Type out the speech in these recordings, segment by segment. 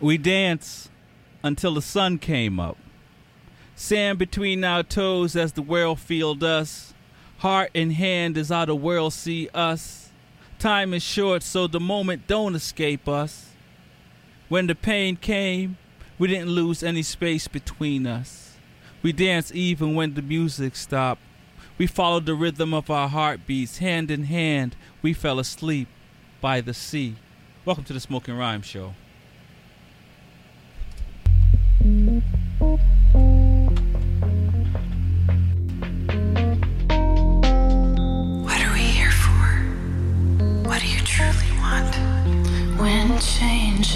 We dance until the sun came up. Sand between our toes as the world feel us. Heart in hand as how the world see us. Time is short, so the moment don't escape us. When the pain came, we didn't lose any space between us. We danced even when the music stopped. We followed the rhythm of our heartbeats, hand in hand. We fell asleep by the sea. Welcome to the Smoking Rhyme Show.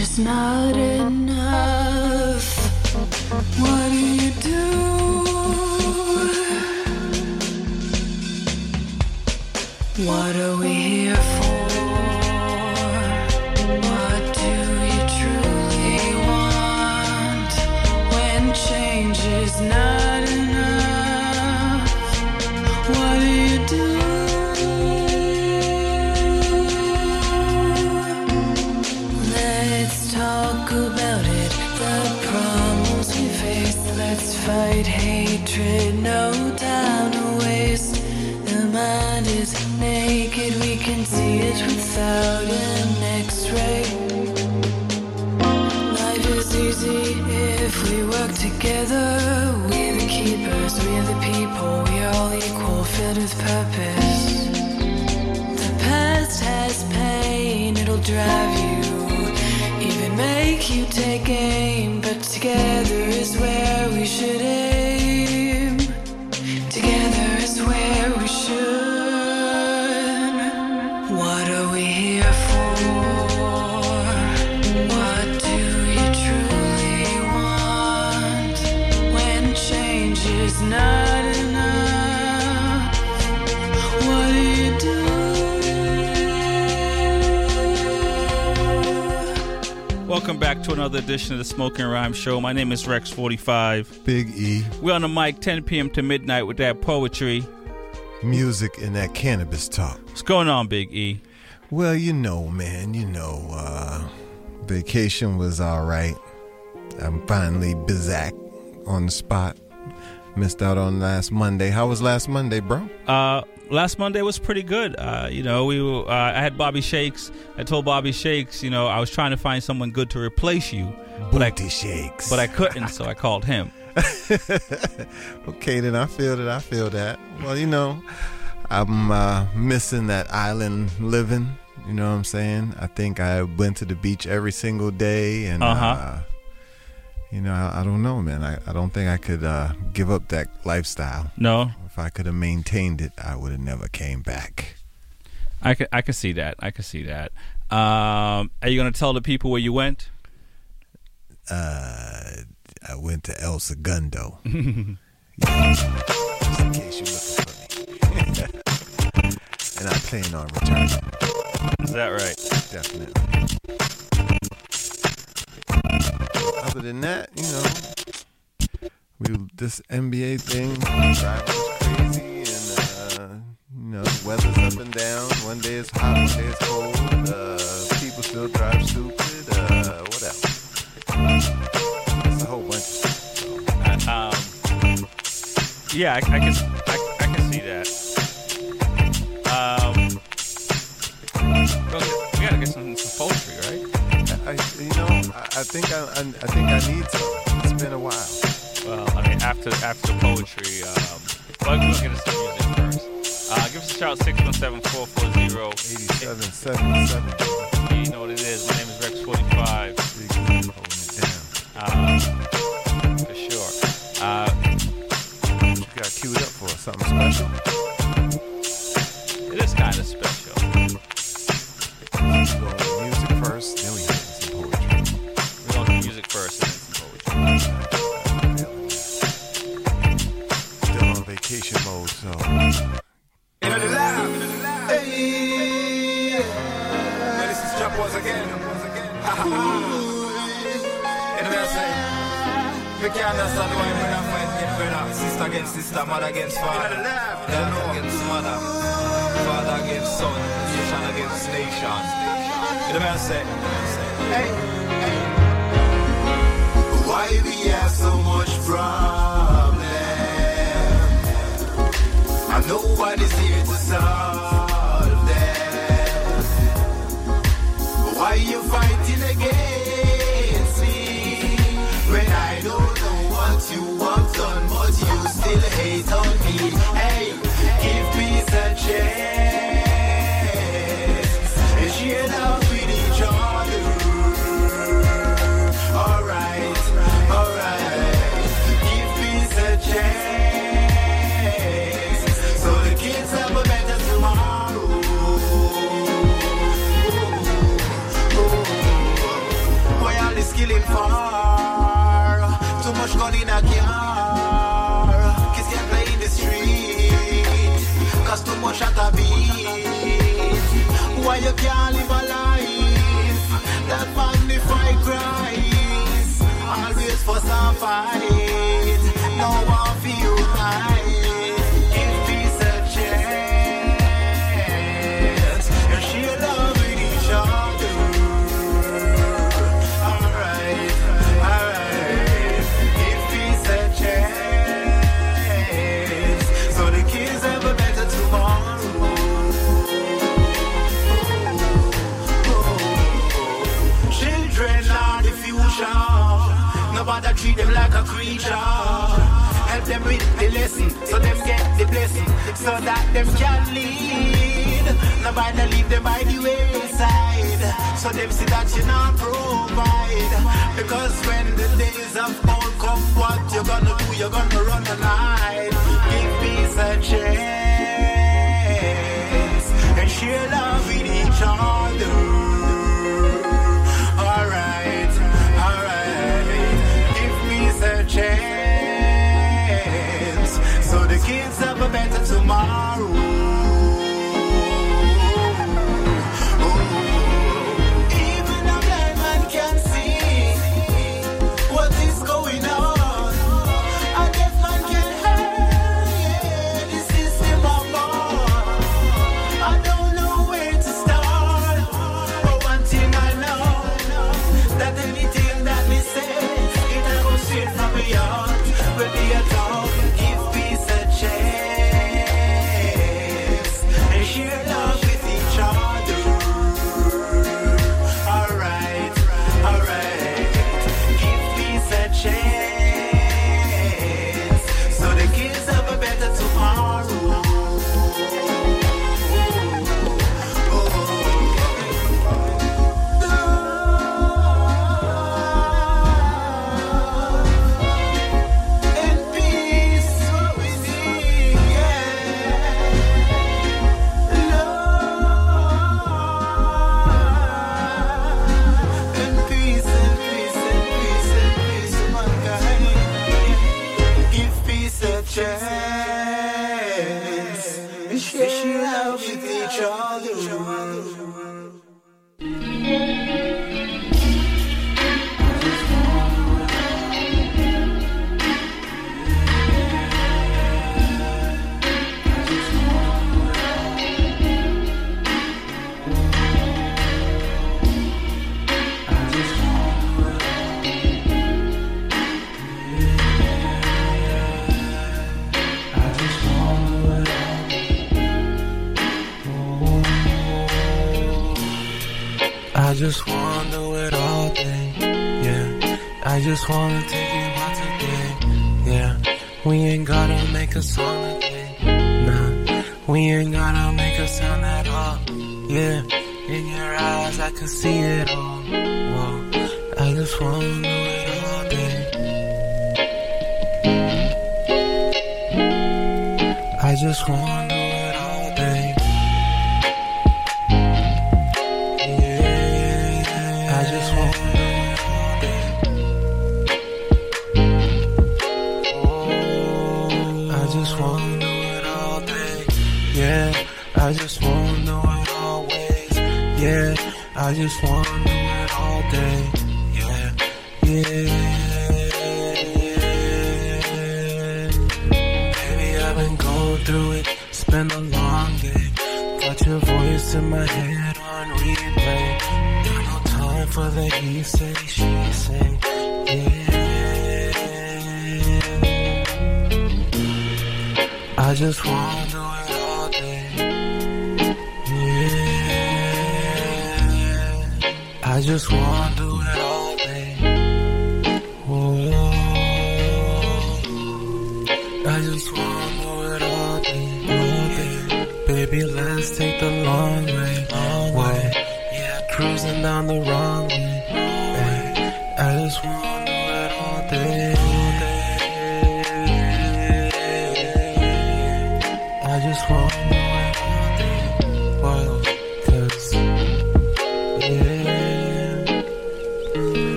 Is not enough, what do you do? What are we here for? What do you truly want? When change is not with purpose. The past has pain, it'll drive you, even make you take aim. But together is where we should aim. Welcome back to another edition of the Smoking Rhyme Show. My name is Rex45. Big E, We're on the mic 10 p.m. to midnight with that poetry. music, and that cannabis talk. What's going on, Big E? Well, you know, man, you know, uh, vacation was all right. I'm finally back on the spot. Missed out on last Monday. How was last Monday, bro? Uh, last Monday was pretty good. Uh, you know, we were, uh, I had Bobby Shakes. I told Bobby Shakes, you know, I was trying to find someone good to replace you, but I shakes. but I couldn't, so I called him. okay, then I feel that. I feel that. Well, you know, I'm uh, missing that island living. You know what I'm saying? I think I went to the beach every single day, and Uh-huh. uh, you know, I, I don't know, man. I, I don't think I could uh, give up that lifestyle. No, If I could have maintained it, I would have never came back. I could I could see that. I could see that. Um, are you gonna tell the people where you went? Uh, I went to El Segundo. Just in case you're looking for me. and I plan on returning. Is that right? Definitely. Other than that, you know, we this NBA thing crazy, and uh, you know, weather's up and down. One day it's hot, one day it's cold. Uh, people still drive stupid. Uh, what else? It's a whole bunch. Of stuff. Um, yeah, I, I can I, I can see that. Um, well, we gotta get some, some poetry, right? I, you know, I, I think I, I, I think I need some. It's been a while. Well, I mean, after after the poetry, um, but get us some music first. Uh, give us a shout 617-440. 87, 77. You know what it is. My name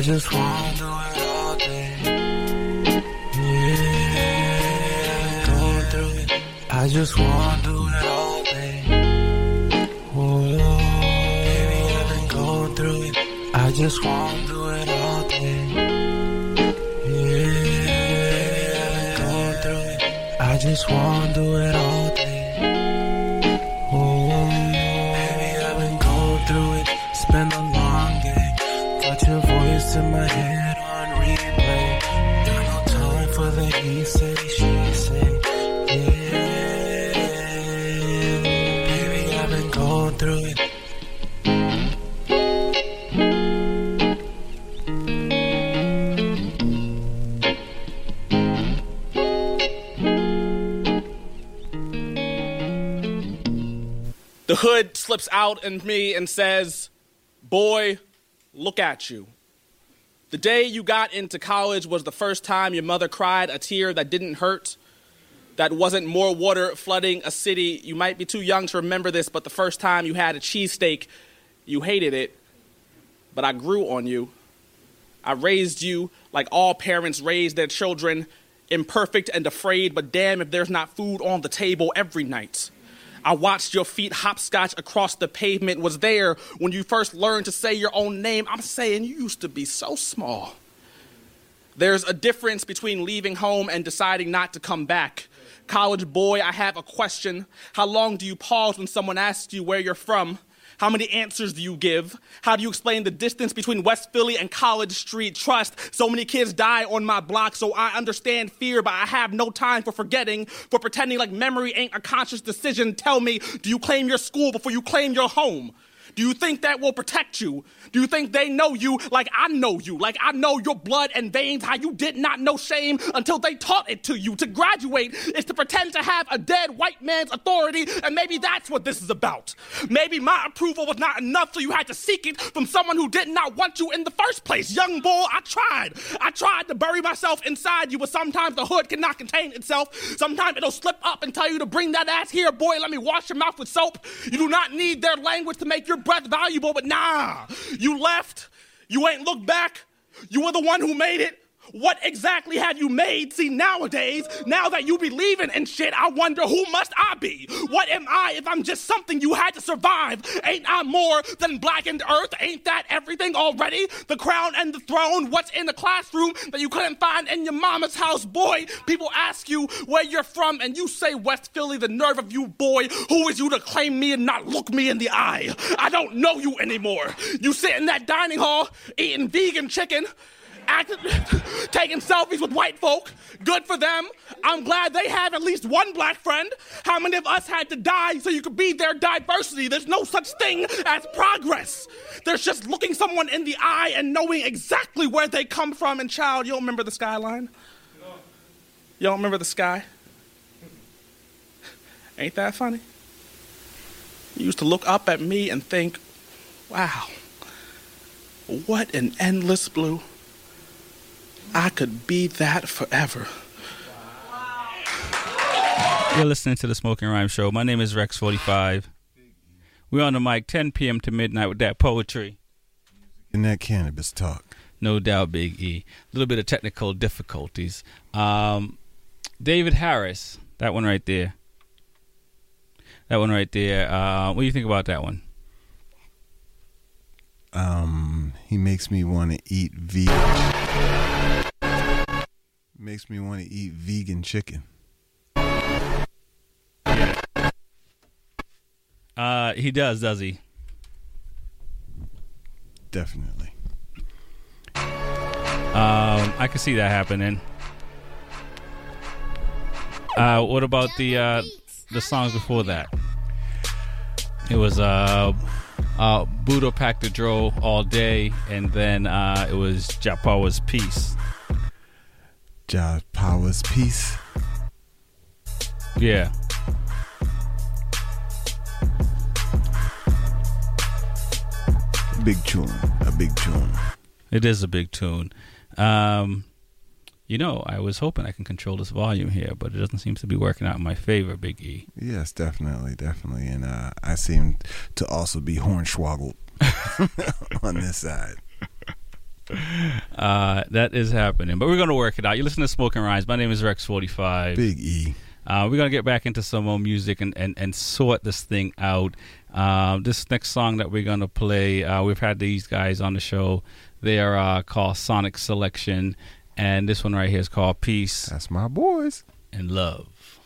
I just wanna do it all day. Yeah, going through it. I just wanna do it all day. Whoa, baby, I've been going through it. I just wanna do it all day. Yeah, baby, I've been going through it. I just wanna do it all out in me and says, Boy, look at you. The day you got into college was the first time your mother cried a tear that didn't hurt, that wasn't more water flooding a city. You might be too young to remember this, but the first time you had a cheesesteak, you hated it, but I grew on you. I raised you like all parents raise their children, imperfect and afraid, but damn if there's not food on the table every night. I watched your feet hopscotch across the pavement, was there when you first learned to say your own name. I'm saying you used to be so small. There's a difference between leaving home and deciding not to come back. College boy, I have a question. How long do you pause when someone asks you where you're from? How many answers do you give? How do you explain the distance between West Philly and College Street? Trust, so many kids die on my block, so I understand fear, but I have no time for forgetting, for pretending like memory ain't a conscious decision. Tell me, do you claim your school before you claim your home? Do you think that will protect you? Do you think they know you like I know you? Like I know your blood and veins, how you did not know shame until they taught it to you. To graduate is to pretend to have a dead white man's authority, and maybe that's what this is about. Maybe my approval was not enough, so you had to seek it from someone who did not want you in the first place. Young boy, I tried. I tried to bury myself inside you, but sometimes the hood cannot contain itself. Sometimes it'll slip up and tell you to bring that ass here, boy. Let me wash your mouth with soap. You do not need their language to make your breath valuable, but nah, you left. You ain't looked back. You were the one who made it. What exactly have you made? See, nowadays, now that you be leaving and shit, I wonder who must I be? What am I if I'm just something you had to survive? Ain't I more than blackened earth? Ain't that everything already? The crown and the throne, what's in the classroom that you couldn't find in your mama's house? Boy, people ask you where you're from and you say West Philly, the nerve of you, boy. Who is you to claim me and not look me in the eye? I don't know you anymore. You sit in that dining hall eating vegan chicken acting, taking selfies with white folk. Good for them. I'm glad they have at least one black friend. How many of us had to die so you could be their diversity? There's no such thing as progress. There's just looking someone in the eye and knowing exactly where they come from. And child, you don't remember the skyline? You don't remember the sky? Ain't that funny? You used to look up at me and think, wow, what an endless blue. I could be that forever. You're listening to the Smoking Rhyme Show. My name is Rex45. We're on the mic 10 p.m. to midnight with that poetry. In that cannabis talk. No doubt, Big E. A little bit of technical difficulties. Um, David Harris, that one right there. That one right there. Uh, what do you think about that one? Um, he makes me want to eat vegan. Makes me want to eat vegan chicken. Uh, he does, does he? Definitely. Um, I can see that happening. Uh, what about the uh, the songs before that? It was uh, uh, Buddha packed the dro all day, and then uh, it was Japawa's Peace. Ja Powers peace. Yeah. Big tune. A big tune. It is a big tune. Um, you know, I was hoping I can control this volume here, but it doesn't seem to be working out in my favor, Big E. Yes, definitely, definitely. And uh, I seem to also be hornswoggled on this side. Uh, that is happening, but we're going to work it out. You listen to Smoking Rhymes. My name is Rex45. Big E. Uh, we're going to get back into some more music and, and, and sort this thing out. Um, this next song that we're going to play, uh, we've had these guys on the show. They are uh, called Sonic Selection, and this one right here is called Peace That's my boys. and Love.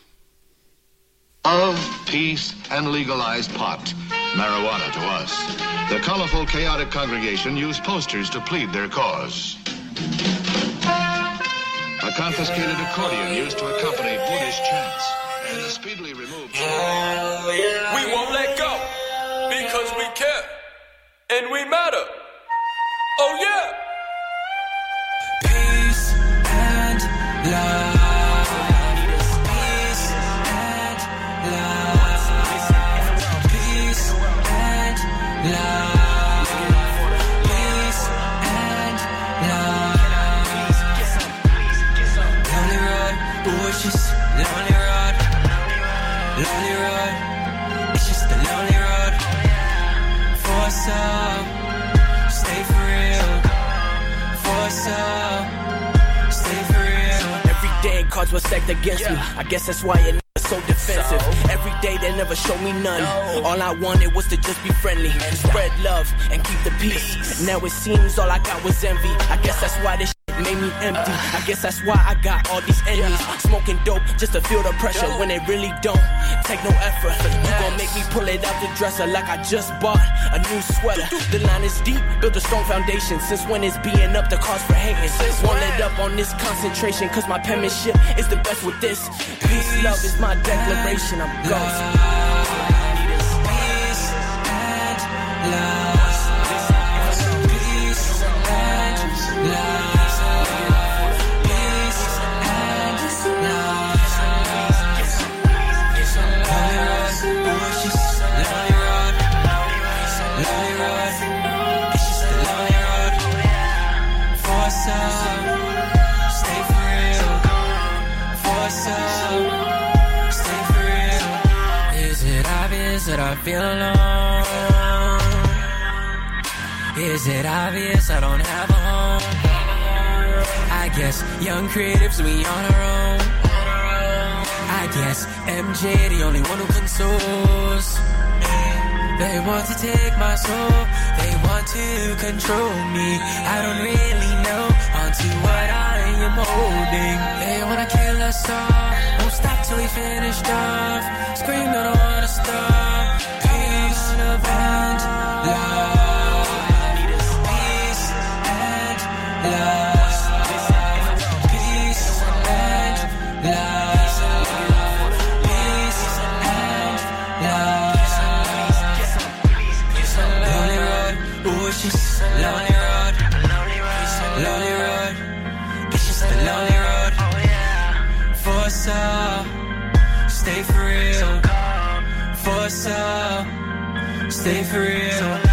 Love, peace, and legalized pot. Marijuana to us. The colorful, chaotic congregation used posters to plead their cause. A confiscated accordion used to accompany Buddhist chants. And the speedily removed... We won't let go because we care and we matter. Oh yeah. Peace and love. Just lonely road. Lonely road, it's just a lonely road. For some, stay for real. For some, stay for real. Every day cards were stacked against me. I guess that's why it so defensive. Every day they never showed me none. All I wanted was to just be friendly, spread love, and keep the peace. Now it seems all I got was envy. I guess that's why this shit made me empty. I guess that's why I got all these enemies. Smoking dope just to feel the pressure when it really don't take no effort. You gon' make me pull it out the dresser like I just bought a new sweater. The line is deep, build a strong foundation. Since when it's being up the cause for hating? Won't let up on this concentration, cause my penmanship is the best with this. Peace, love is my declaration. I'm ghost. Peace and love. That I feel alone? Is it obvious I don't have a home? I guess young creatives, we on our own. I guess MJ, the only one who consoles. They want to take my soul, they want to control me. I don't really know onto what I am holding. They wanna kill us all, till we finished off. Scream, I don't wanna stop. Peace and love. Peace and love. Peace and love. Lonely road, Stay for real.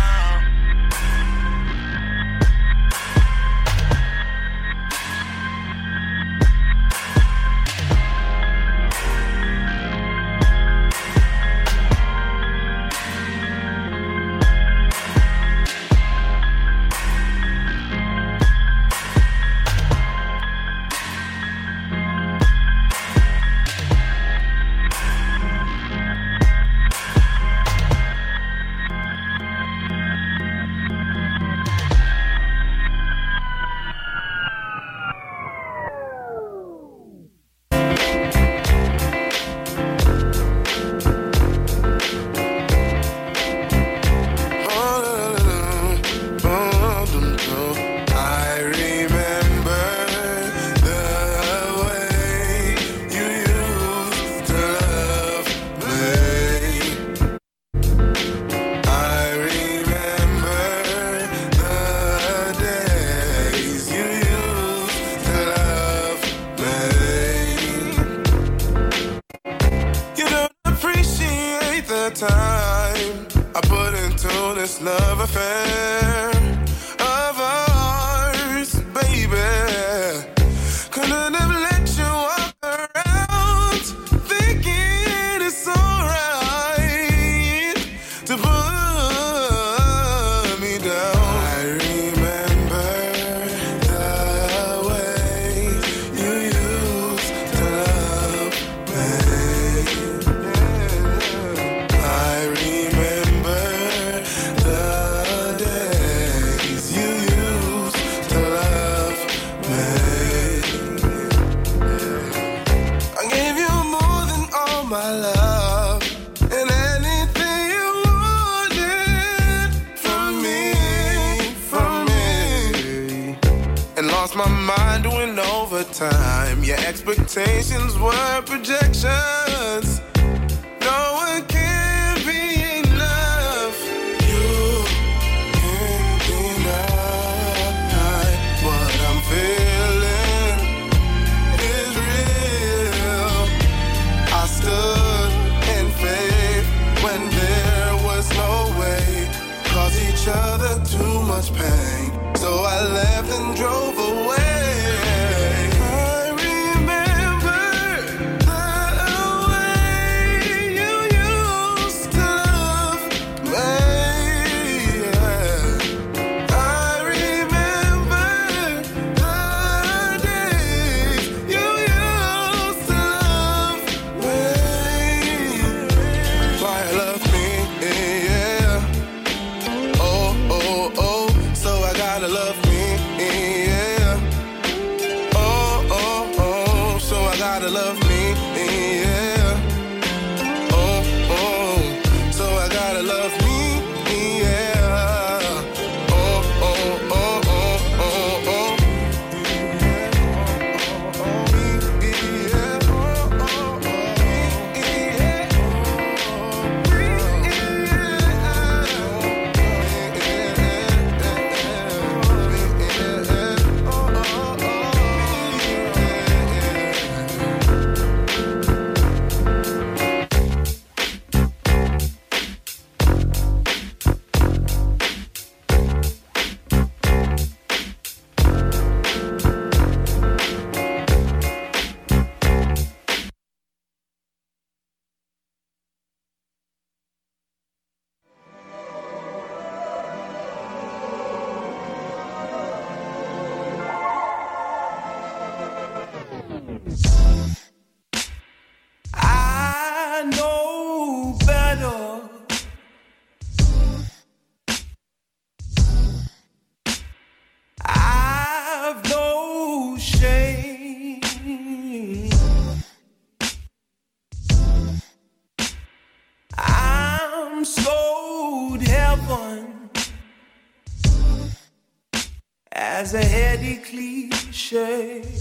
As a heady cliche.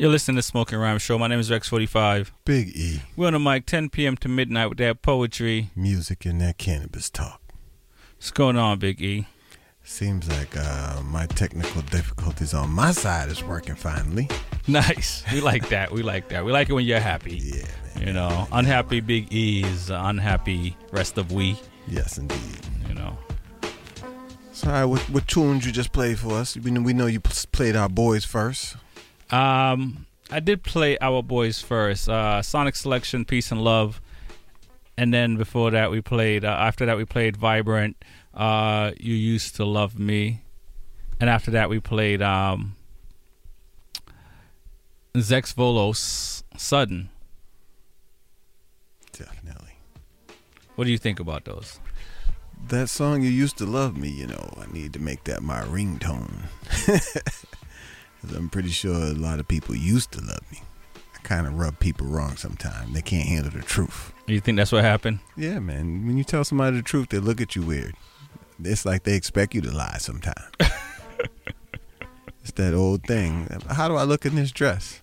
You're listening to Smoking Rhyme Show. My name is Rex45. Big E. We're on the mic 10 p.m. to midnight with that poetry. Music and that cannabis talk. What's going on, Big E? Seems like uh, my technical difficulties on my side is working finally. Nice. We like that. We like that. We like it when you're happy. Yeah, man. You know, unhappy Big E is unhappy rest of we. Yes, indeed. You know. So, all right, what, what tunes you just played for us? We know, we know you played our boys first. Um, I did play Our Boys first. Uh, Sonic Selection, Peace and Love, and then before that we played. Uh, after that we played Vibrant. Uh, you used to love me, and after that we played um, Zex Volos Sudden. Definitely. What do you think about those? That song you used to love me, you know, I need to make that my ringtone. I'm pretty sure a lot of people used to love me. I kind of rub people wrong sometimes. They can't handle the truth. You think that's what happened? Yeah, man. When you tell somebody the truth, they look at you weird. It's like they expect you to lie sometimes. it's that old thing. How do I look in this dress?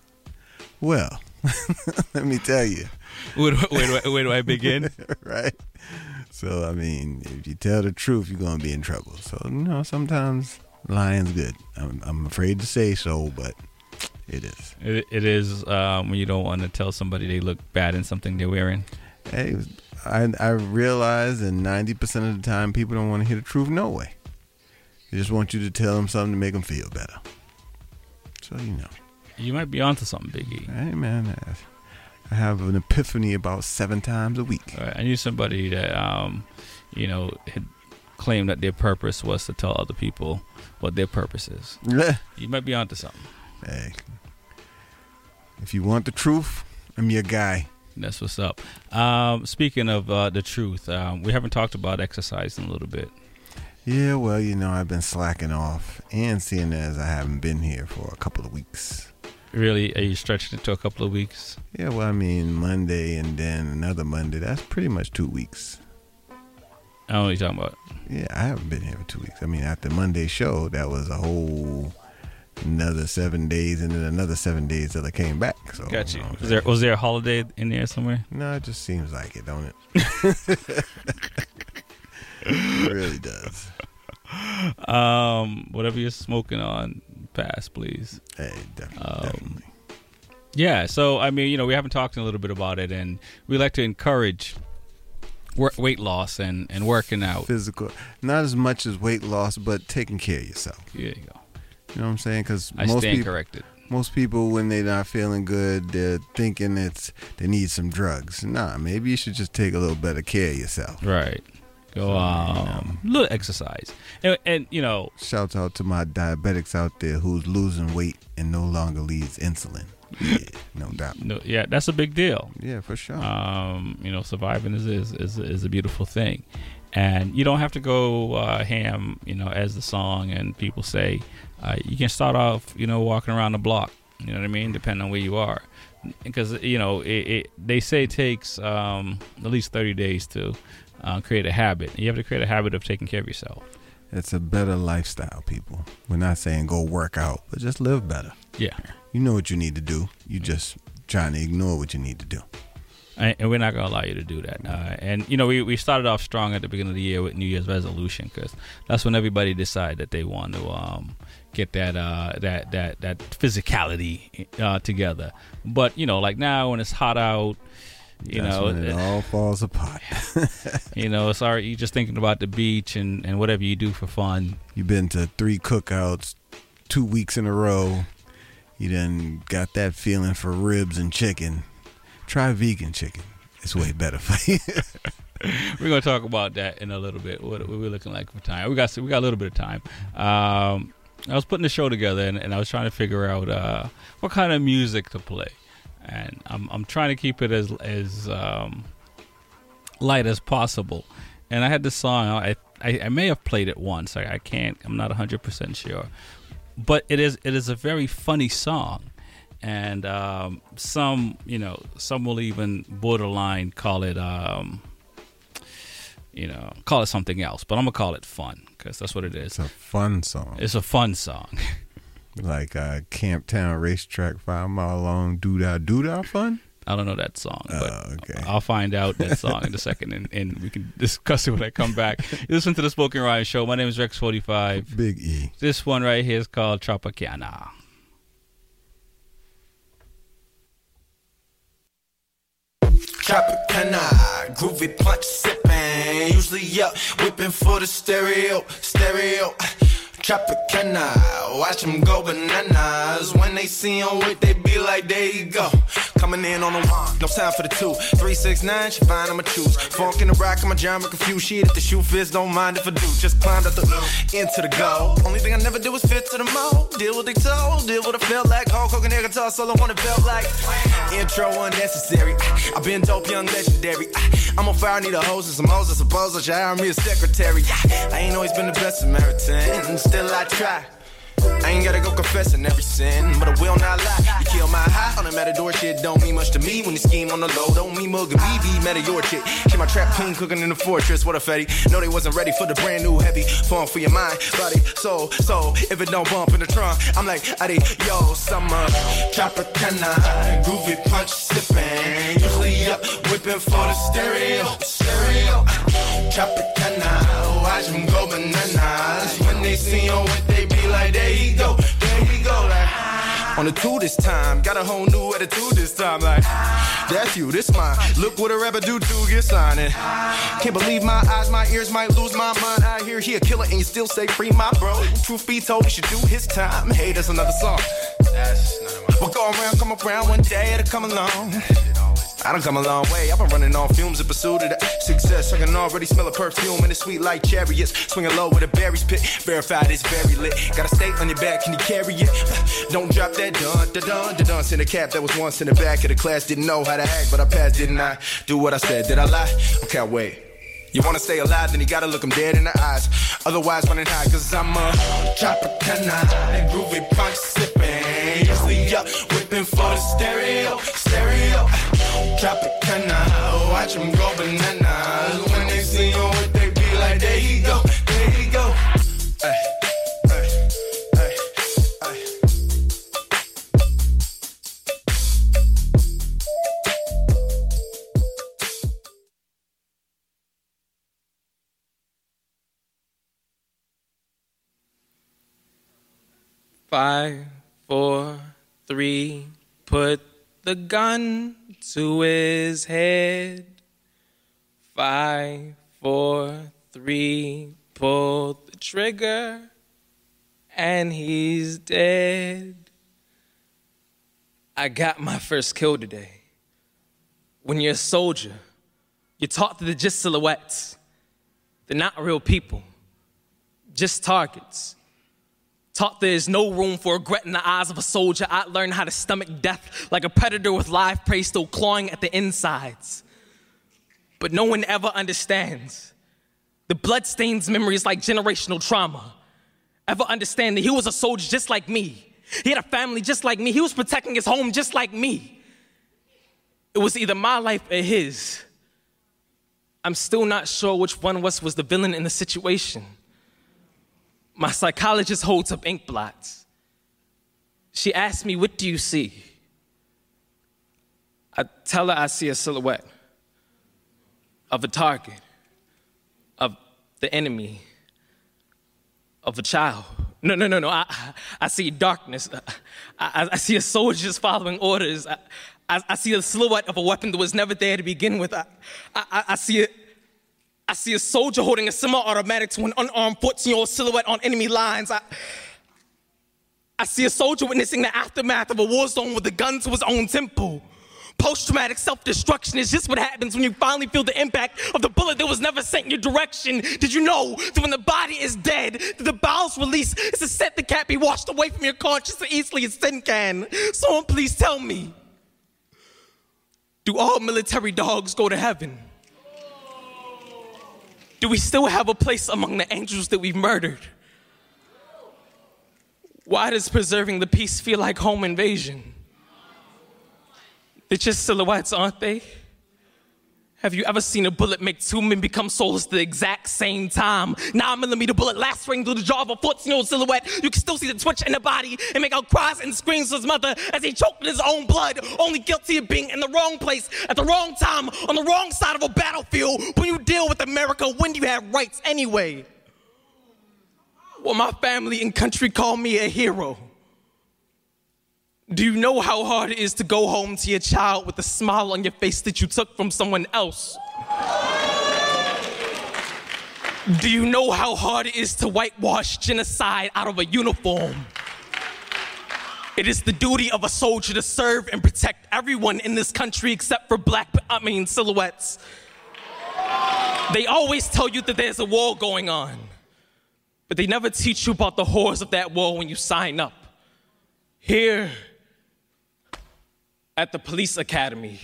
Well, let me tell you. Where do, where, do I, where do I begin? right? So I mean, if you tell the truth, you're gonna be in trouble. So you know, sometimes lying's good. I'm, I'm afraid to say so, but it is. It, it is um, when you don't want to tell somebody they look bad in something they're wearing. Hey, I I realize that ninety percent of the time people don't want to hear the truth. No way. They just want you to tell them something to make them feel better. So you know, You might be onto something, Biggie. hey man, I, I have an epiphany about seven times a week. Right, I knew somebody that, um, you know, had claimed that their purpose was to tell other people what their purpose is. Yeah. You might be onto something. Hey, if you want the truth, I'm your guy. That's what's up. Um, speaking of uh, the truth, um, we haven't talked about exercise in a little bit. Yeah, well, you know, I've been slacking off, and seeing as I haven't been here for a couple of weeks. Really, are you stretching it to a couple of weeks? Yeah, well, I mean, Monday and then another Monday. That's pretty much two weeks. I don't know what you're talking about. Yeah, I haven't been here for two weeks. I mean, after Monday's show, that was a whole another seven days, and then another seven days till I came back. So, Got you. know Was there was there a holiday in there somewhere? No, it just seems like it, don't it? it really does. Um, whatever you're smoking on, pass, please. Hey, definitely, Um, definitely. Yeah, so I mean, you know, we haven't talked a little bit about it, and we like to encourage weight loss and, and working out. Physical, not as much as weight loss, but taking care of yourself. There you go. You know what I'm saying? Because I most stand people, corrected. most people, when they're not feeling good, they're thinking it's they need some drugs. Nah, maybe you should just take a little better care of yourself. Right. Go um, little exercise, and, and you know, Shout out to my diabetics out there who's losing weight and no longer needs insulin. Yeah, no doubt. no, yeah, that's a big deal. Yeah, for sure. Um, you know, surviving is is, is is a beautiful thing, and you don't have to go uh, ham. You know, as the song and people say, uh, you can start off, you know, walking around the block. You know what I mean? Depending on where you are, because you know, it, it they say it takes um, at least thirty days to uh, create a habit. You have to create a habit of taking care of yourself. It's a better lifestyle, people. We're not saying go work out, but just live better. Yeah. You know what you need to do. You just trying to ignore what you need to do. and we're not going to allow you to do that. Uh, and you know, we, we started off strong at the beginning of the year with New Year's resolution because that's when everybody decided that they want to um, get that uh, that that that physicality uh, together. But you know, like now when it's hot out, you That's know, when it all falls apart. you know, it's already you're just thinking about the beach and and whatever you do for fun. You've been to three cookouts, two weeks in a row. You done got that feeling for ribs and chicken. Try vegan chicken. It's way better for you. We're gonna talk about that in a little bit. What, we're looking like for time. We got we got a little bit of time. Um, I was putting the show together and, and I was trying to figure out uh, what kind of music to play, and I'm I'm trying to keep it as as um, light as possible. And I had this song. I I, I may have played it once. I, I can't. I'm not 100 percent sure, but it is it is a very funny song. And um, some, you know, some will even borderline call it um, you know, call it something else, but I'm gonna call it fun because that's what it is. It's a fun song. It's a fun song. like uh, Camptown Racetrack, five mile long, doo dah doo dah fun. I don't know that song, but Oh, okay. I'll find out that song in a second, and, and we can discuss it when I come back. You listen to the Smoking Rhymes Show. My name is Rex45. Big E. This one right here is called Tropicana. Tropicana, groovy punch sipping. Usually up, whipping for the stereo, stereo. Tropicana, watch them go bananas. When they see him with, they be like, there you go. Coming in on the one, no time for the two. Three, six, nine, she fine, I'ma choose. Funk in the rock, I'm a confused. Shit, if the shoe fits, don't mind if I do. Just climbed up the into the goal. Only thing I never do is fit to the mold. Deal with they told, deal with I felt like. Hulk Hogan air guitar solo on it felt like. Intro unnecessary. I've been dope, young legendary. I'm on fire, I need a hose and some hoes. I suppose I should hire me a secretary. I ain't always been the best Samaritan, still I try. I ain't gotta go confessing every sin, but I will not lie. You kill my high on the matador shit, don't mean much to me. When you scheme on the low, don't mean mugging me, be mad at your chick. She my trap queen cooking in the fortress, what a fetty. No, they wasn't ready for the brand new heavy form for your mind, body, soul, soul. If it don't bump in the trunk, I'm like, Adi, yo, summer, Tropicana, groovy punch sipping. Usually up, whipping for the stereo, stereo. Tropicana, watch them go bananas. When they see you with, they be like, there go, there you go, like. On the two this time, got a whole new attitude this time. Like, that's you, this mine. Look what a rapper do to get signing. Can't believe my eyes, my ears might lose my mind. I hear he a killer and you still say free my bro. Truth be told, he should do his time. Hey, that's another song. We'll go around, come around one day, it'll come along. I done come a long way. I've been running on fumes in pursuit of success. I can already smell a perfume and it's sweet like chariots. Swinging low with a berries pit. Verified it's very lit. Got a stake on your back, can you carry it? Don't drop that dun dun dun dun dun. In a cap that was once in the back of the class. Didn't know how to act, but I passed, didn't I? Do what I said. Did I lie? Okay, wait. You wanna stay alive, then you gotta look them dead in the eyes. Otherwise, running high, cause I'm a Tropicana, groovy punch sipping. Usually up, whipping for the stereo, stereo. Tropicana, watch them go bananas. When they see you they be like, there you go, there you go. Ay, Five, four, three, put the gun to his head. Five, four, three, pull the trigger, and he's dead. I got my first kill today. When you're a soldier, you're taught that they're just silhouettes. They're not real people, just targets. Taught there is no room for regret in the eyes of a soldier, I learned how to stomach death like a predator with live prey still clawing at the insides. But no one ever understands. The bloodstains memories like generational trauma. Ever understand that he was a soldier just like me? He had a family just like me. He was protecting his home just like me. It was either my life or his. I'm still not sure which one of us was the villain in the situation. My psychologist holds up ink blots. She asks me, What do you see? I tell her I see a silhouette of a target, of the enemy, of a child. No, no, no, no. I, I see darkness. I, I, see a soldier just following orders. I, I, I see a silhouette of a weapon that was never there to begin with. I, I, I see it. I see a soldier holding a semi-automatic to an unarmed 14-year-old silhouette on enemy lines. I, I see a soldier witnessing the aftermath of a war zone with a gun to his own temple. Post-traumatic self-destruction is just what happens when you finally feel the impact of the bullet that was never sent in your direction. Did you know that when the body is dead, that the bowels release is a set that can't be washed away from your conscience as easily as sin can? Someone please tell me. Do all military dogs go to heaven? Do we still have a place among the angels that we've murdered? Why does preserving the peace feel like home invasion? They're just silhouettes, aren't they? Have you ever seen a bullet make two men become soulless at the exact same time? Nine millimeter bullet lacerating through the jaw of a 14 year old silhouette. You can still see the twitch in the body and make out cries and screams to his mother as he choked in his own blood, only guilty of being in the wrong place at the wrong time on the wrong side of a battlefield. When you deal with America, when do you have rights anyway? Well, my family and country call me a hero. Do you know how hard it is to go home to your child with a smile on your face that you took from someone else? Do you know how hard it is to whitewash genocide out of a uniform? It is the duty of a soldier to serve and protect everyone in this country except for black, I mean, silhouettes. They always tell you that there's a war going on, but they never teach you about the horrors of that war when you sign up. Here, at the police academy.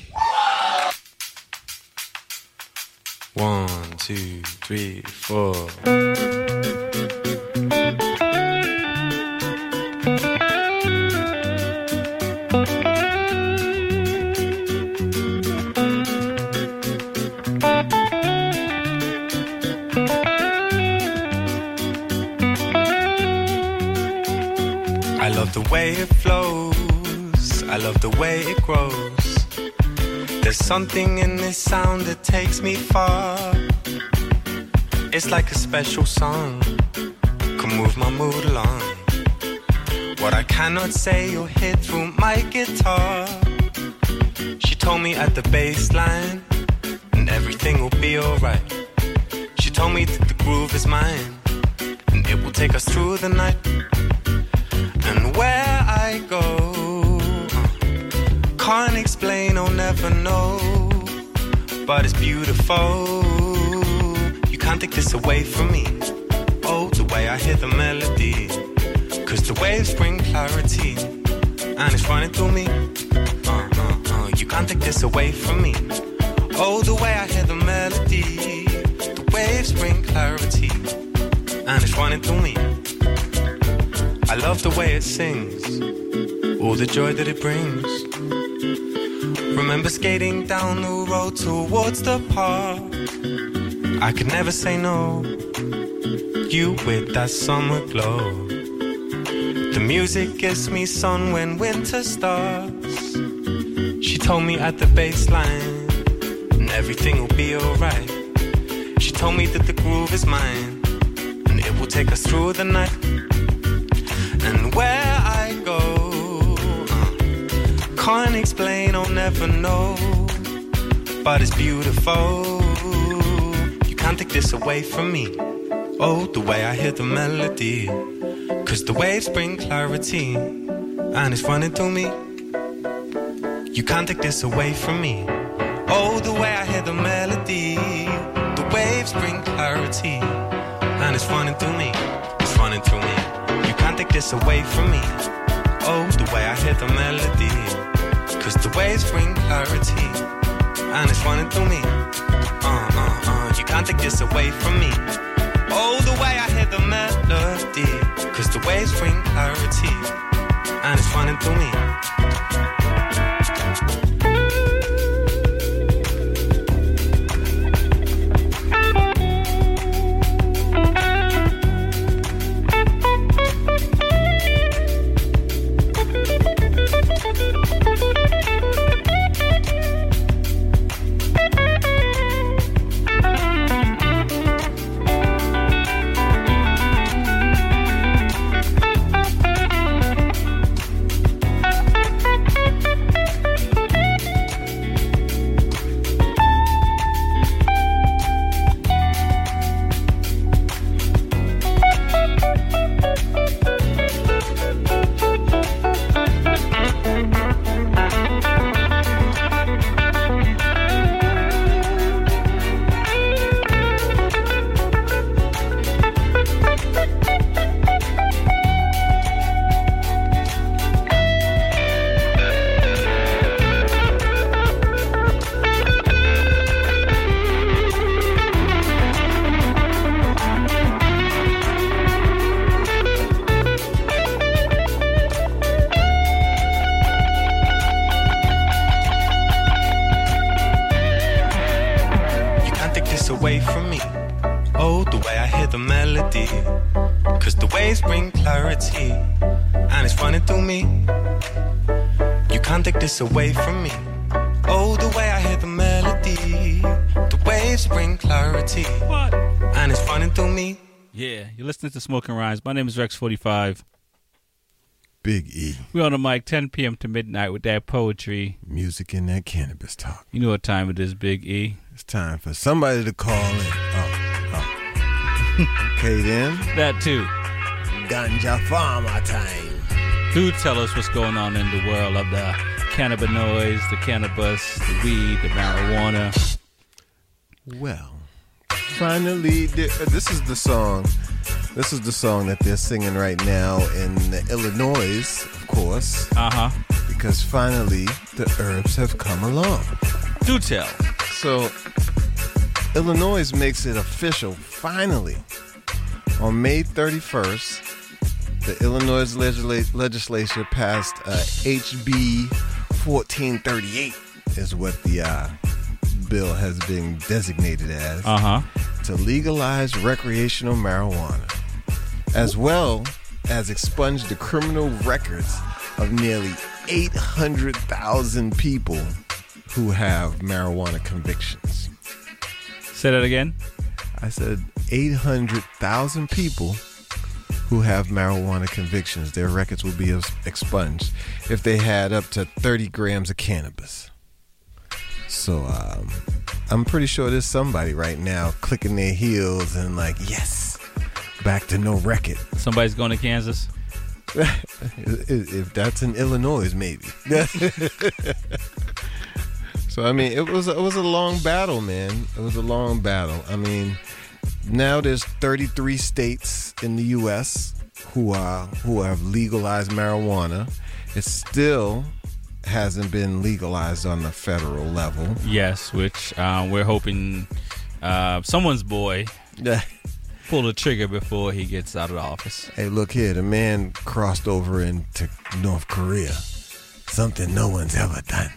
One, two, three, four. I love the way it flows. Love the way it grows. There's something in this sound that takes me far. It's like a special song. Can move my mood along. What I cannot say, you'll hear through my guitar. She told me at the bass line, and everything will be alright. She told me that the groove is mine, and it will take us through the night. And where I go, can't explain, I'll never know. But it's beautiful. You can't take this away from me. Oh, the way I hear the melody. Cause the waves bring clarity. And it's running through me. Uh, uh, uh. You can't take this away from me. Oh, the way I hear the melody. The waves bring clarity. And it's running through me. I love the way it sings, all the joy that it brings. Remember skating down the road towards the park. I could never say no. You with that summer glow. The music gives me sun when winter starts. She told me at the baseline, and everything will be alright. She told me that the groove is mine, and it will take us through the night. And where can't explain, I'll never know. But it's beautiful. You can't take this away from me. Oh, the way I hear the melody. Cause the waves bring clarity, and it's running through me. You can't take this away from me. Oh, the way I hear the melody. The waves bring clarity, and it's running through me. It's running through me. You can't take this away from me. Oh, the way I hear the melody. Cause the waves bring clarity, and it's running through me. Uh, uh, uh. You can't take this away from me. Oh, the way I hear the melody. Cause the waves bring clarity, and it's running through me. Can't this away from me. Oh, the way I hear the melody. The waves bring clarity, and it's running through me. Yeah, you're listening to Smoking Rhymes. My name is Rex45. Big E. We on the mic 10 p.m. to midnight with that poetry. Music and that cannabis talk. You know what time it is, Big E. It's time for somebody to call in. Uh, uh. Oh, oh. okay, then. That too. Ganja Farmer time. Do tell us what's going on in the world of the cannabinoids, the cannabis, the weed, the marijuana. Well, finally, uh, this is the song. This is the song that they're singing right now in Illinois, of course. Uh huh. Because finally, the herbs have come along. Do tell. So, Illinois makes it official finally. On May 31st, the Illinois legisla- legislature passed uh, HB 1438, is what the uh, bill has been designated as, Uh huh. to legalize recreational marijuana, as well as expunge the criminal records of nearly 800,000 people who have marijuana convictions. Say that again. I said 800,000 people who have marijuana convictions. Their records will be expunged if they had up to 30 grams of cannabis. So um, I'm pretty sure there's somebody right now clicking their heels and like, yes, back to no record. Somebody's going to Kansas. if that's in Illinois, maybe. so I mean, it was it was a long battle, man. It was a long battle. I mean, now there's 33 states in the U.S. who are who have legalized marijuana. It still hasn't been legalized on the federal level. Yes, which uh, we're hoping uh, someone's boy pull the trigger before he gets out of the office. Hey, look here, the man crossed over into North Korea. Something no one's ever done.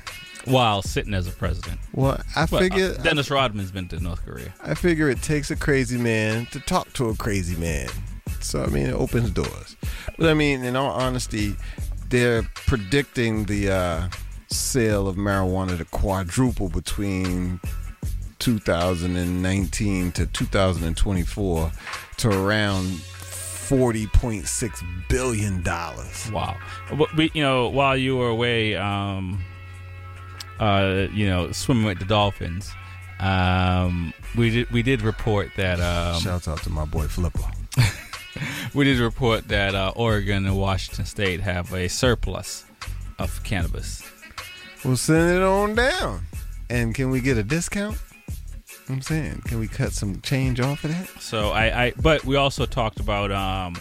While sitting as a president. Well, I Well, figure uh, Dennis Rodman's been to North Korea. I figure it takes a crazy man to talk to a crazy man. So I mean, it opens doors. But I mean, in all honesty, they're predicting the uh, sale of marijuana to quadruple between 2019 to 2024 to around 40.6 billion dollars. Wow. But we, you know, while you were away, um, uh, you know, swimming with the dolphins, um, we did we did report that. Um, Shouts out to my boy Flipper. we did report that uh, Oregon and Washington State have a surplus of cannabis. We'll send it on down. And can we get a discount? I'm saying, can we cut some change off of that? So I, I but we also talked about um,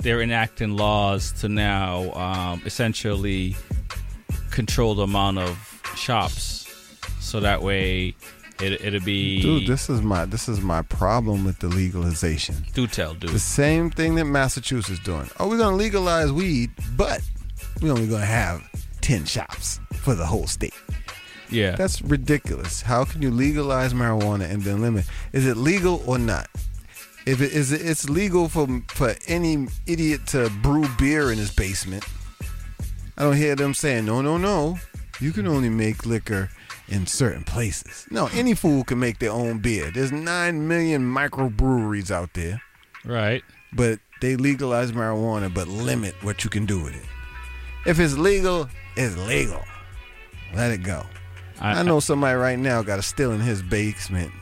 they're enacting laws to now um, essentially control the amount of shops, so that way it it'll be Dude, this is my this is my problem with the legalization. do tell dude. The same thing that Massachusetts doing. Oh, we're gonna legalize weed, but we're only gonna have ten shops for the whole state. Yeah, That's ridiculous. How can you legalize marijuana and then limit? Is it legal or not? If it is, it's legal for for any idiot to brew beer in his basement. I don't hear them saying no, no, no. You can only make liquor in certain places. No, any fool can make their own beer. There's nine million microbreweries out there, right. but they legalize marijuana but limit what you can do with it. If it's legal, it's legal. Let it go. I, know somebody right now got a still in his basement.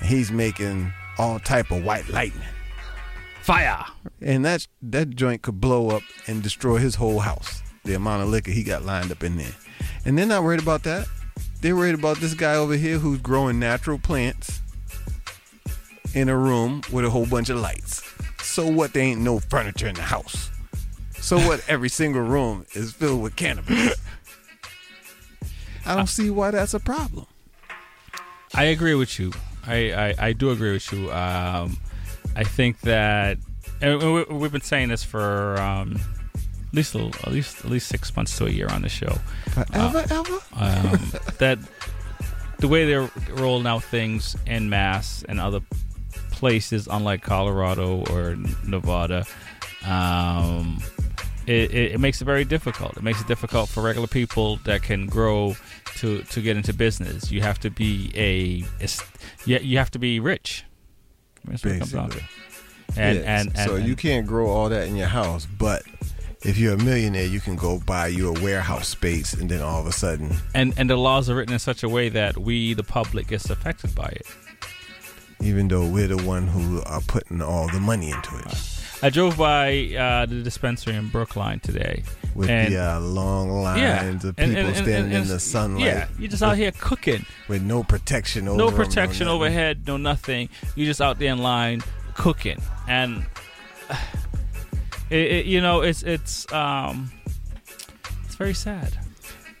And he's making all type of white lightning, fire. and that that joint could blow up and destroy his whole house. The amount of liquor he got lined up in there, and they're not worried about that. They're worried about this guy over here who's growing natural plants in a room with a whole bunch of lights. So what? There ain't no furniture in the house. So what? Every single room is filled with cannabis. I don't see why that's a problem. I agree with you. I, I, I do agree with you. Um, I think that and we, we've been saying this for um, least a, at least at least six months to a year on the show. Forever, ever. Um, that the way they're rolling out things en masse and other places, unlike Colorado or Nevada, um, it, it, it makes it very difficult. It makes it difficult for regular people that can grow to to get into business. You have to be a, it's- you, you have to be rich. That's what it comes down to. And, Yes. and and so and- you can't grow all that in your house, but if you're a millionaire, you can go buy you a warehouse space, and then all of a sudden, and and the laws are written in such a way that we, the public, gets affected by it. even though we're the one who are putting all the money into it, I drove by uh, the dispensary in Brookline today. with and the uh, long lines Yeah. of people and- and- standing and- in the sunlight. yeah, you're just out here cooking. with no protection over no no protection nothing. overhead, no nothing. You're just out there in line cooking, and it, it, you know it's it's um it's very sad.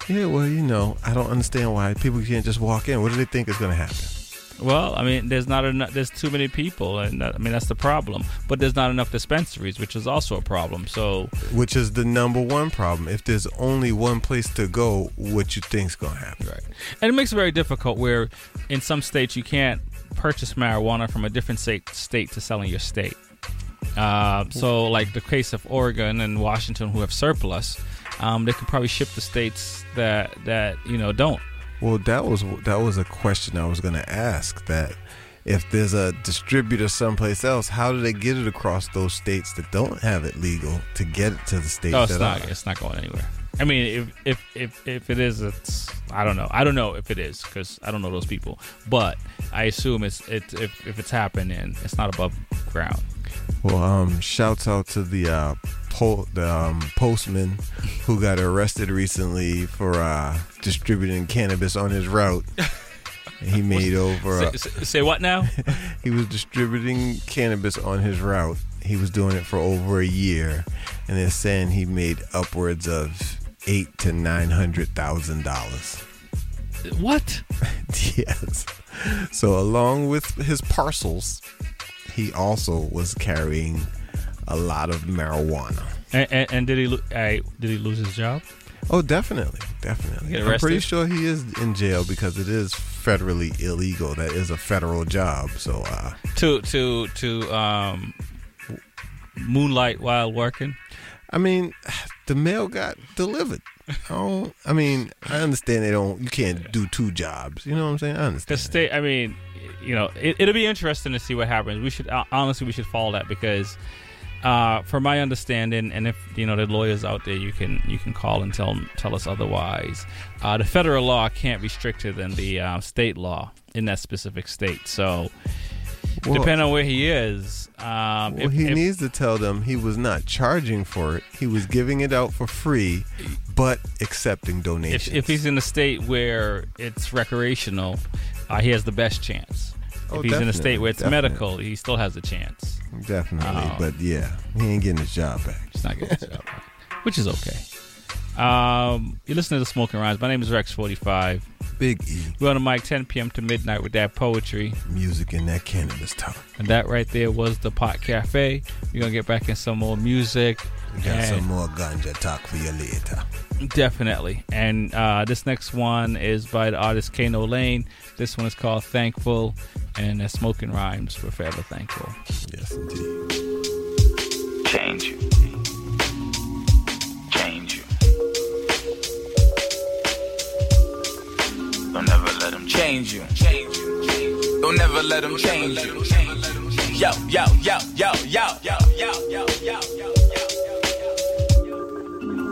Yeah, well, you know, I don't understand why people can't just walk in. What do they think is going to happen? Well, I mean, there's not enough. There's too many people, and that, I mean that's the problem. But there's not enough dispensaries, which is also a problem. So, Which is the number one problem. If there's only one place to go, what you think's going to happen? Right. and it makes it very difficult. Where in some states you can't purchase marijuana from a different state state to sell in your state. Uh, so, like the case of Oregon and Washington, who have surplus, um, they could probably ship to states that that you know don't. Well, that was that was a question I was going to ask. That if there's a distributor someplace else, how do they get it across those states that don't have it legal to get it to the states No, it's that not. are? It's not going anywhere. I mean, if if if if it is, it's I don't know. I don't know if it is because I don't know those people. But I assume it's it if if it's happening, it's not above ground. Well, um, shouts out to the uh, po- the um, postman who got arrested recently for uh, distributing cannabis on his route. he made over. Say, uh, say- say what now? he was distributing cannabis on his route. He was doing it for over a year, and they're saying he made upwards of eight to nine hundred thousand dollars. What? yes. So along with his parcels, he also was carrying a lot of marijuana. And, and, and did he lo- uh, did he lose his job? Oh, definitely, definitely. I'm pretty sure he is in jail because it is federally illegal. That is a federal job. So, uh, To to to um, moonlight while working. I mean, the mail got delivered. I. I mean, I understand they don't. You can't do two jobs. You know what I'm saying? I understand. The state. I mean, you know, it, it'll be interesting to see what happens. We should honestly we should follow that because, uh, from my understanding, and if you know the lawyers out there, you can you can call and tell tell us otherwise. Uh, the federal law can't be stricter than the uh, state law in that specific state. So, Well- depending on where he is, um, Well, if, he if- needs to tell them he was not charging for it. He was giving it out for free, but accepting donations. if, if he's in a state where it's recreational, uh, he has the best chance. Oh, if he's in a state where it's definitely, medical, he still has a chance. Definitely, Um, but yeah, he ain't getting his job back. He's not getting his job back, which is okay. Um, you listen to the Smoking Rhymes. My name is Rex45. Big E. We're on the mic 10 p.m. to midnight with that poetry. Music and that cannabis talk. And that right there was the Pot Cafe. We're going to get back in some more music. We got And- some more ganja talk for you later. Definitely. And uh, this next one is by the artist Kano Lane. This one is called Thankful. And the Smoking Rhymes. We're forever thankful. Yes, indeed. Change you. Change you. Don't never let them change you. Change you. Don't never let them change you. Yo, yo, yo, yo, yo, yo, yo, yo, yo, yo.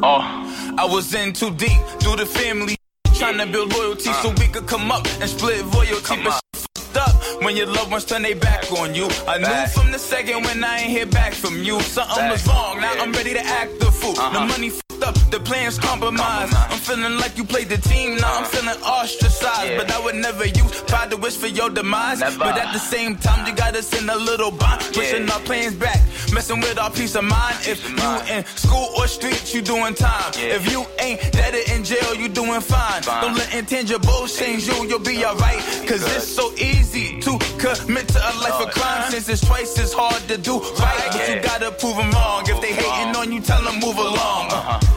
Oh, I was in too deep through the family. Trying to build loyalty so we could come up and split royalty. But fucked up when your loved ones turn their back on you. I knew from the second when I ain't hear back from you. Something was wrong. Now I'm ready to act the fool. The money up, the plans compromised. I'm feeling like you played the team. Now I'm feeling ostracized. But I would never use pride to wish for your demise. But at the same time, you got us in a little bind. Pushing our plans back, messing with our peace of mind. If you in school or streets, you doing time. If you ain't dead or in jail, you doing fine. Don't let intangibles change you, you'll be alright. Cause it's so easy to commit to a life of crime. Since it's twice as hard to do right. But you gotta prove them wrong. If they hating on you, tell them move along.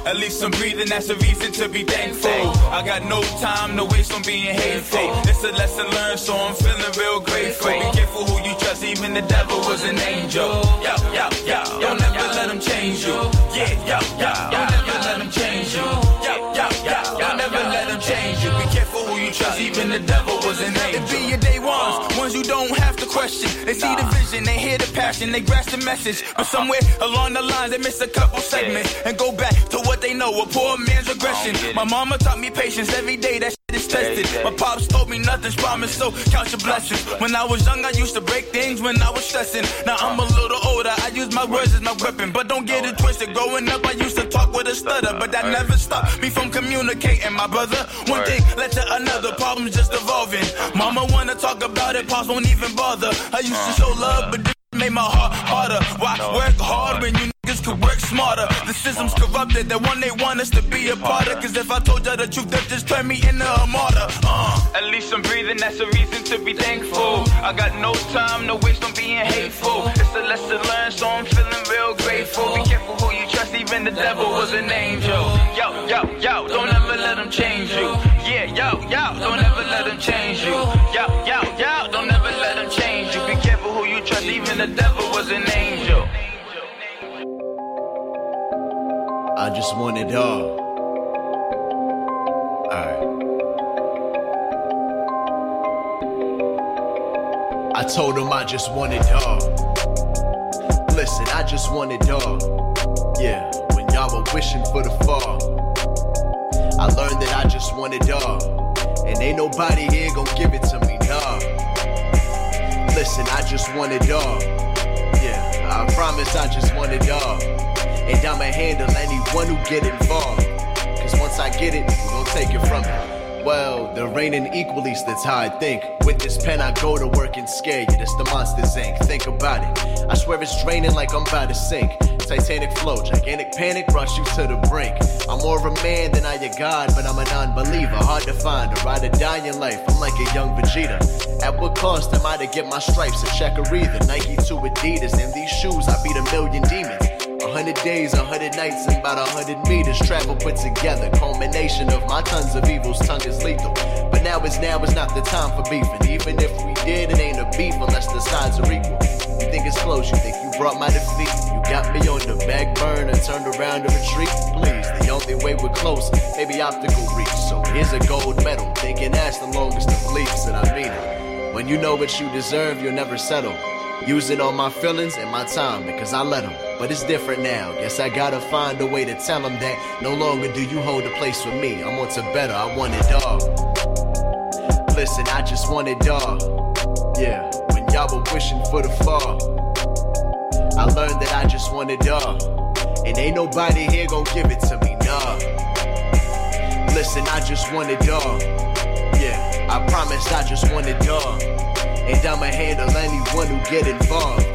At least I'm breathing, that's a reason to be thankful. I got no time to waste on being hateful. It's a lesson learned, so I'm feeling real grateful. Be careful who you trust, even the devil was an angel. Yeah, yeah, yeah. Don't ever let them change you. Yeah, yeah, yeah. Don't ever let them change you. Yeah, yeah, yeah. Don't ever let them change you. Be careful who you trust, even the devil was an angel. It be your day ones, ones you don't have to question. They see the vision, they hear the passion, they grasp the message. But somewhere along the lines, they miss a couple segments and go back to what they know, a poor man's regression. My mama taught me patience every day. That shit is tested. My pops told me nothing's promised, so count your blessings. When I was young, I used to break things when I was stressing. Now I'm a little older, I use my words as my weapon. But don't get it twisted. Growing up, I used to talk with a stutter, but that never stopped me from communicating, my brother. One thing led to another, problems just evolving. Mama wanna talk about it, won't even bother. I used to show love, but this made my heart harder. Why work hard when you niggas could work smarter? The system's corrupted, that one they want us to be a part of. Cause if I told y'all the truth, they'd just turn me into a martyr. Uh. At least I'm breathing, that's a reason to be thankful. I got no time to waste on being hateful. It's a lesson learned, so I'm feeling real grateful. Be careful who you trust, even the devil was an angel. Yo, yo, yo, don't ever let them change you. Yeah, yo, yo, don't ever let them change you. Even the devil was an angel. I just want it all. I told him I just want it all. Listen, I just want it all. Yeah, when y'all were wishing for the fall, I learned that I just want it all. And ain't nobody here gonna give it to me. Listen, I just want it all. Yeah, I promise I just want it all. And I'ma handle anyone who get involved. Cause once I get it, we gon' take it from me. Well, they're raining equally, that's how I think. With this pen, I go to work and scare you. That's the monster's ink. Think about it. I swear it's draining like I'm about to sink. Titanic flow, gigantic panic, brought you to the brink. I'm more of a man than I a god, but I'm a non-believer. Hard to find, a ride or die in life. I'm like a young Vegeta. At what cost am I to get my stripes? A check either. Nike to Adidas. In these shoes, I beat a million demons. Hundred days, a hundred nights, and about a hundred meters travel put together. Culmination of my tons of evil's tongue is lethal. But now is now is not the time for beefing. Even if we did, it ain't a beef unless the sides are equal. You think it's close, you think you brought my defeat. You got me on the back burner, turned around to retreat. Please, the only way we're close, maybe optical reach. So here's a gold medal, thinking that's the longest of leaps, and I mean it. When you know what you deserve, you'll never settle. Using all my feelings and my time because I let them. But it's different now. Guess I gotta find a way to tell them that no longer do you hold a place for me. I'm on to better, I want it all. Listen, I just want it all. Yeah, when y'all were wishing for the fall, I learned that I just want it all. And ain't nobody here gonna give it to me, nah. Listen, I just want it all. Yeah, I promise I just want it all. And I'ma handle anyone who get involved.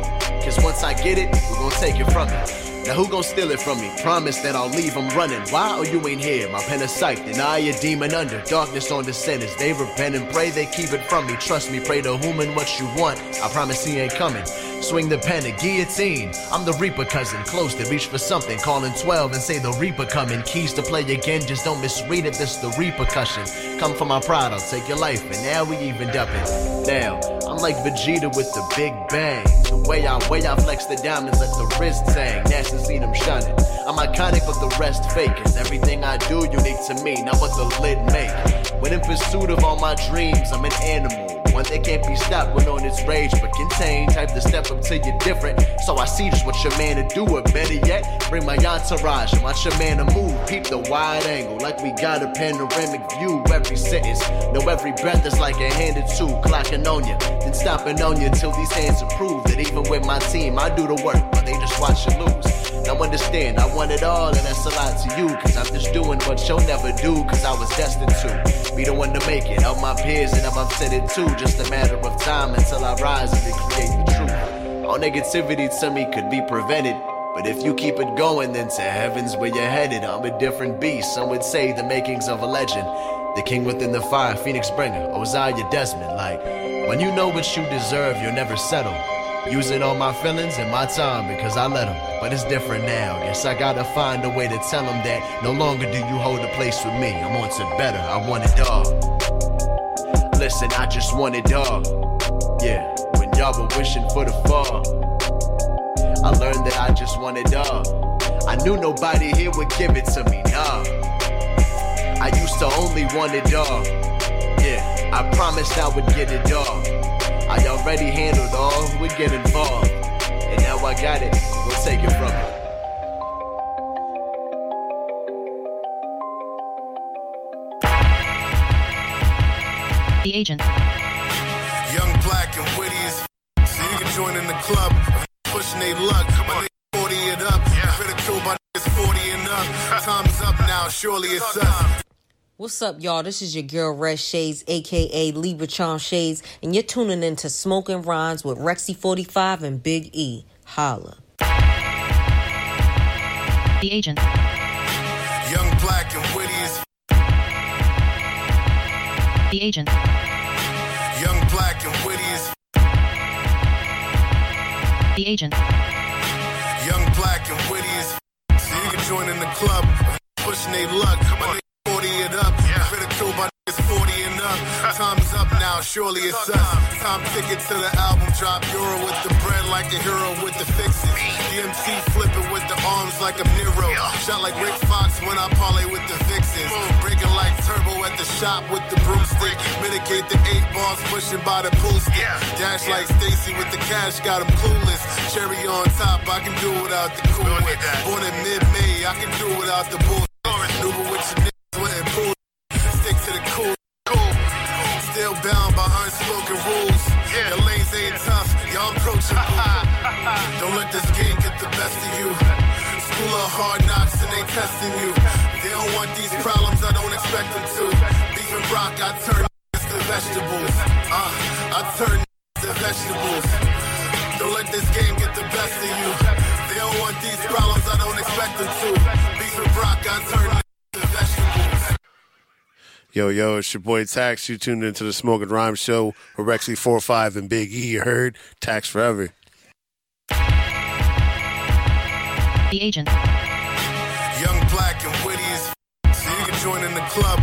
Cause once I get it, we gon' take it from me. Now who gon' steal it from me? Promise that I'll leave them running. Why? Oh, you ain't here. My pen is psyched, and I a demon under. Darkness on the sinners. They repent and pray, they keep it from me. Trust me, pray to whom and what you want. I promise he ain't coming. Swing the pen, a guillotine. I'm the Reaper cousin, close to reach for something. Calling 12 and say the Reaper coming. Keys to play again, just don't misread it. This the repercussion. Come for my pride, I'll take your life, and now we evened up it. Now, I'm like Vegeta with the big bang. The way I way I flex the diamonds, let the wrist hang. NASA seen them shining. I'm iconic, but the rest fake. Cause everything I do unique to me, not what the lid make. When in pursuit of all my dreams, I'm an animal. One that can't be stopped when on its rage, but contained. Type to step up till you're different. So I see just what your man to do, or better yet, bring my entourage and watch your man to move. Peep the wide angle, like we got a panoramic view. Every sentence, know every breath is like a handed two. Clocking on you, then stopping on you till these hands approve that even with my team, I do the work, but they just watch you lose. Now understand, I want it all, and that's a lot to you. Cause I'm just doing what you'll never do, cause I was destined to be the one to make it. Help my peers, and I'm upset it too. Just a matter of time until I rise and create the truth. All negativity to me could be prevented. But if you keep it going, then to heaven's where you're headed. I'm a different beast. Some would say the makings of a legend. The king within the fire, Phoenix bringer, Osiah Desmond. Like, when you know what you deserve, you'll never settle. Using all my feelings and my time because I let them. But it's different now. Guess I gotta find a way to tell them that no longer do you hold a place with me. I'm on to better. I want it all. Listen, I just want it all. Yeah, when y'all were wishing for the fall, I learned that I just want it all. I knew nobody here would give it to me, nah. I used to only want it all. Yeah, I promised I would get it all. I already handled all who would get involved. And now I got it, we'll take it from me. The agent. Young, black, and witty as f- so you can join in the club. Pushing they luck, my nigga 40 it up. Critical by niggas 40 and up. Time's up now, surely it's us. What's up, y'all? This is your girl Red Shades, aka Libra Charm Shades, and you're tuning into Smoking Rhymes with Rexy45 and Big E. Holla. The agent. Young, black, and witty as The agent. Young, black, and witty as The agent. Young, black, and witty as so you can join in the club. Pushing they luck, my nigga 40 it up. Yeah. Critical by niggas 40 and up. Time's up now, surely it's us. Time ticket to the album drop. Euro with the bread like a hero with the fixes. DMC flipping with the arms like a Nero. Shot like Rick Fox when I parlay with the vixens. Breaking like turbo at the shop with the broomstick. Mitigate the eight balls pushing by the pool stick. Dash like Stacy with the cash, got him clueless. Cherry on top, I can do without the cool. Born in mid-May, I can do without the bull. Maneuver with your Still bound by unspoken rules. Your lanes ain't tough, y'all approachable. Don't let this game get the best of you. School of hard knocks and they testing you. They don't want these problems, I don't expect them to. Beef and rock, I turn to vegetables. Uh, I turn to vegetables. Don't let this game get the best of you. They don't want these problems, I don't expect them to. Yo, yo, it's your boy Tax. You tuned into the Smoking Rhyme Show with Rexy 45 and Big E. You heard? Tax forever. The agent. Young, black, and witty as f- so you can join in the club.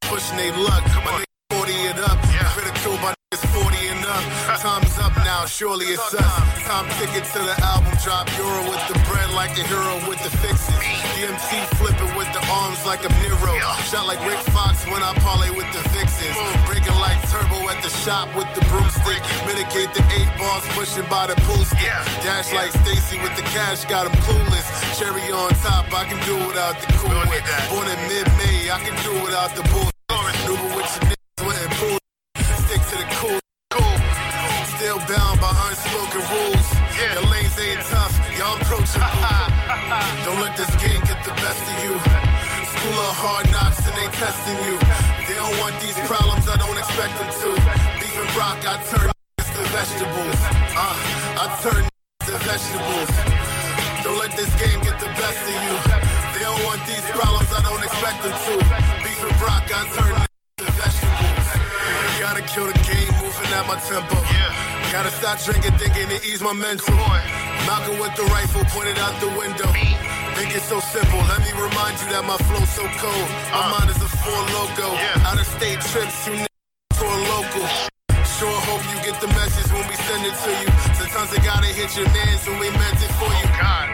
Pushing they luck, my nigga 40 it up. Yeah. Critical by niggas 40 and up. Time's up now, surely it's us. Time ticket to the album drop. Euro with the bread like a hero with the fixes. DMC flipping with the arms like a Nero. Shot like Rick Fox when I parlay with the vixens. Breaking like turbo at the shop with the broomstick. Mitigate the eight balls pushing by the pool stick. Dash like Stacy with the cash, got him clueless. Cherry on top, I can do without the cool. Born in mid-May, I can do without the bull. Maneuver with your niggas, went and pull. Stick to the cool. Cool. Still bound by unspoken rules. Your lanes ain't tough, y'all approachable. Don't let this game the best of you. School of hard knocks and they testing you. They don't want these problems, I don't expect them to. Beef and rock, I turn to vegetables. Uh, I turn to vegetables. Don't let this game get the best of you. They don't want these problems, I don't expect them to. Beef and rock, I turn to vegetables. Gotta kill the game, moving at my tempo. Gotta stop drinking, thinking to ease my mental. Malcolm with the rifle pointed out the window. Think it's so simple. Let me remind you that my flow's so cold. My uh. mind is a full logo. Out of state trips, you niggas to a local. Sure hope you get the message when we send it to you. Sometimes they gotta hit your mans when we meant it for you. God.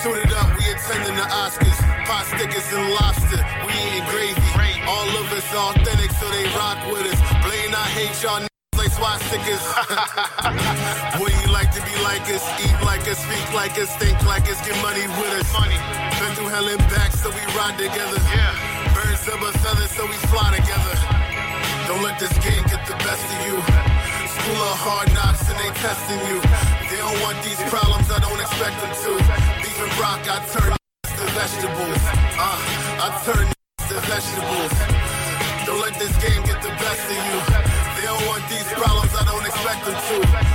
Suited up, we attending the Oscars. Pot stickers and lobster, we eating gravy. All of us authentic, so they rock with us. Blaine, I hate y'all niggas like swastikas. Wouldn't you like to be like us? Eat like us, speak like us, think like us, get money with us. Money. Been through hell and back, so we ride together. Yeah. Birds of a feather, so we fly together. Don't let this game get the best of you. School of hard knocks and they testing you. They don't want these problems, I don't expect them to. Beef and rock, I turn to vegetables. Uh, I turn to vegetables. Don't let this game get the best of you. They don't want these problems, I don't expect them to.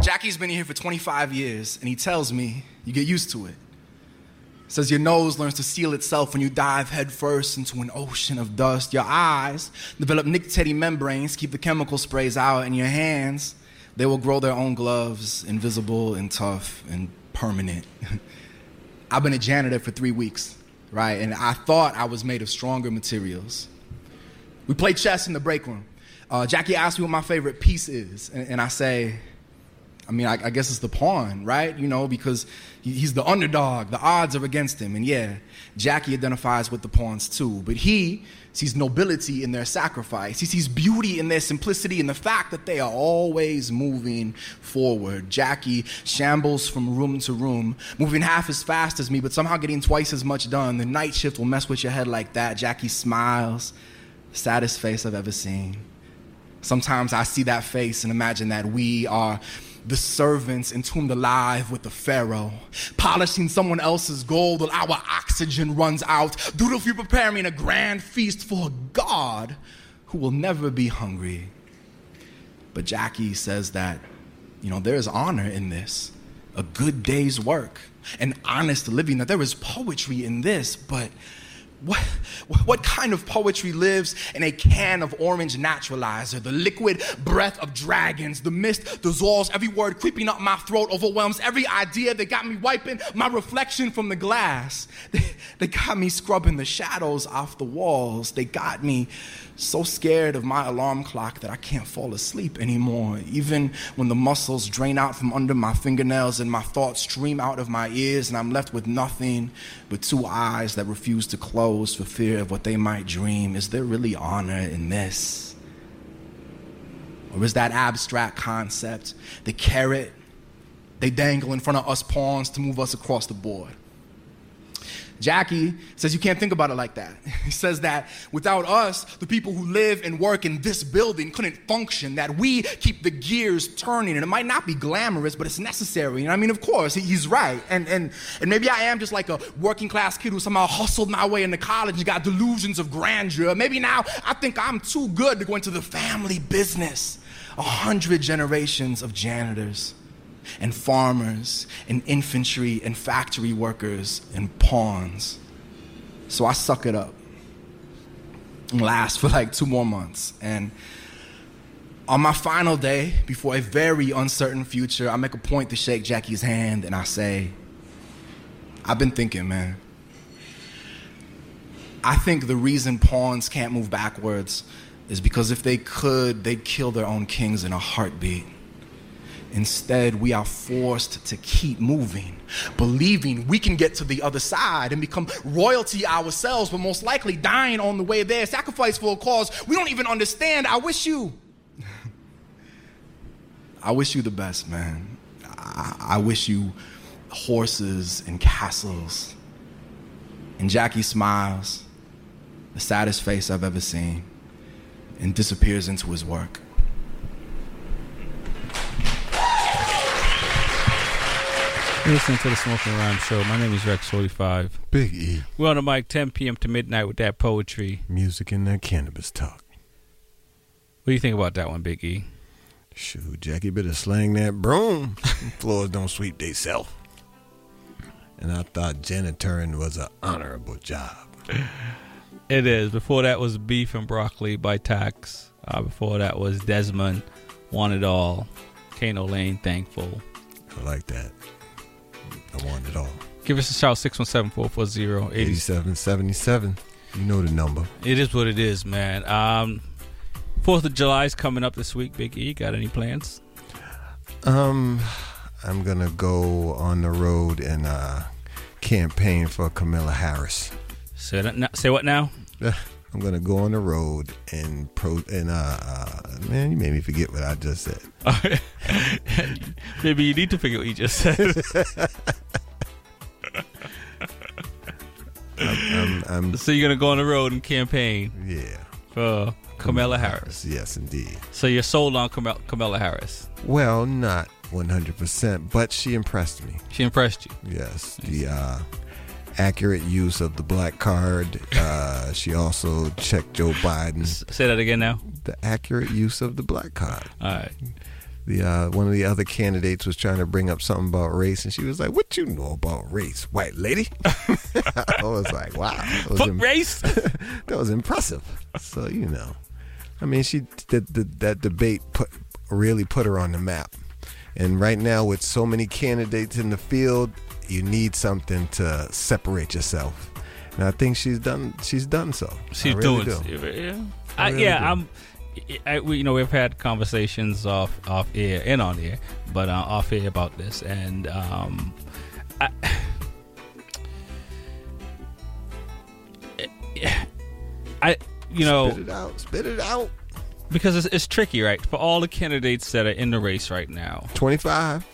Jackie's been here for 25 years, and he tells me you get used to it. Says your nose learns to seal itself when you dive headfirst into an ocean of dust. Your eyes develop nictitating membranes, keep the chemical sprays out, and your hands, they will grow their own gloves, invisible and tough and permanent. I've been a janitor for three weeks, right? And I thought I was made of stronger materials. We play chess in the break room. Uh, Jackie asked me what my favorite piece is, and, and I say, I mean, I, I guess it's the pawn, right? You know, because he, he's the underdog. The odds are against him. And yeah, Jackie identifies with the pawns too. But he sees nobility in their sacrifice. He sees beauty in their simplicity and the fact that they are always moving forward. Jackie shambles from room to room, moving half as fast as me, but somehow getting twice as much done. The night shift will mess with your head like that. Jackie smiles, saddest face I've ever seen. Sometimes I see that face and imagine that we are the servants entombed alive with the Pharaoh, polishing someone else's gold while our oxygen runs out, Doodle, if you dutifully preparing a grand feast for a God who will never be hungry. But Jackie says that, you know, there is honor in this, a good day's work, an honest living, that there is poetry in this, but what, what kind of poetry lives in a can of orange naturalizer? The liquid breath of dragons, the mist dissolves every word creeping up my throat, overwhelms every idea that got me wiping my reflection from the glass. They, they got me scrubbing the shadows off the walls. They got me so scared of my alarm clock that I can't fall asleep anymore. Even when the muscles drain out from under my fingernails and my thoughts stream out of my ears, and I'm left with nothing but two eyes that refuse to close for fear of what they might dream. Is there really honor in this? Or is that abstract concept, the carrot they dangle in front of us pawns to move us across the board? Jackie says you can't think about it like that. He says that without us, the people who live and work in this building couldn't function, that we keep the gears turning. And it might not be glamorous, but it's necessary. And I mean, of course, he's right. And, and, and maybe I am just like a working class kid who somehow hustled my way into college and got delusions of grandeur. Maybe now I think I'm too good to go into the family business. A hundred generations of janitors and farmers and infantry and factory workers and pawns. So I suck it up and last for like two more months. And on my final day, before a very uncertain future, I make a point to shake Jackie's hand and I say, I've been thinking, man. I think the reason pawns can't move backwards is because if they could, they'd kill their own kings in a heartbeat. Instead, we are forced to keep moving, believing we can get to the other side and become royalty ourselves, but most likely dying on the way there, sacrifice for a cause we don't even understand. I wish you, I wish you the best, man. I, I wish you horses and castles. And Jackie smiles, the saddest face I've ever seen, and disappears into his work. You're listening to the Smoking Rhyme Show. My name is Rex45. Big E. We're on the mic 10 p.m. to midnight with that poetry. Music and that cannabis talk. What do you think about that one, Big E? Shoot, Jackie better slang that broom. Floors don't sweep they self. And I thought janitoring was an honorable job. It is. Before that was Beef and Broccoli by Tax. Uh, before that was Desmond, Want It All. Kano Lane, Thankful. I like that. I want it all. Give us a shout 617 440 8777. You know the number. It is what it is, man. Um, Fourth of July is coming up this week. Big E, got any plans? Um, I'm gonna go on the road and uh, campaign for Kamala Harris. Say that. Now, say what now? I'm gonna go on the road and pro and uh, uh man, you made me forget what I just said. Maybe you need to forget what you just said. I'm, I'm, so you're gonna go on the road and campaign? Yeah. For Kamala Harris. Yes, indeed. So you're sold on Kamala, Kamala Harris. Well, not 100%, but she impressed me. She impressed you. Yes, the uh, accurate use of the black card. Uh, she also checked Joe Biden. Say that again now. The accurate use of the black card. All right. the uh, one of the other candidates was trying to bring up something about race, and she was like, "What you know about race, white lady?" I was like, "Wow, that was Fuck race." that was impressive." So you know, I mean, she did the, that debate put really put her on the map. And right now, with so many candidates in the field, you need something to separate yourself. And I think she's done. She's done so. She's really doing. do. Yeah, I I, really yeah. do. I'm. I, we, you know, we've had conversations off off air and on air, but uh, off air about this, and um, I, I, you know, Spit it out. Spit it out. because it's, it's tricky, right? For all the candidates that are in the race right now, Twenty-five.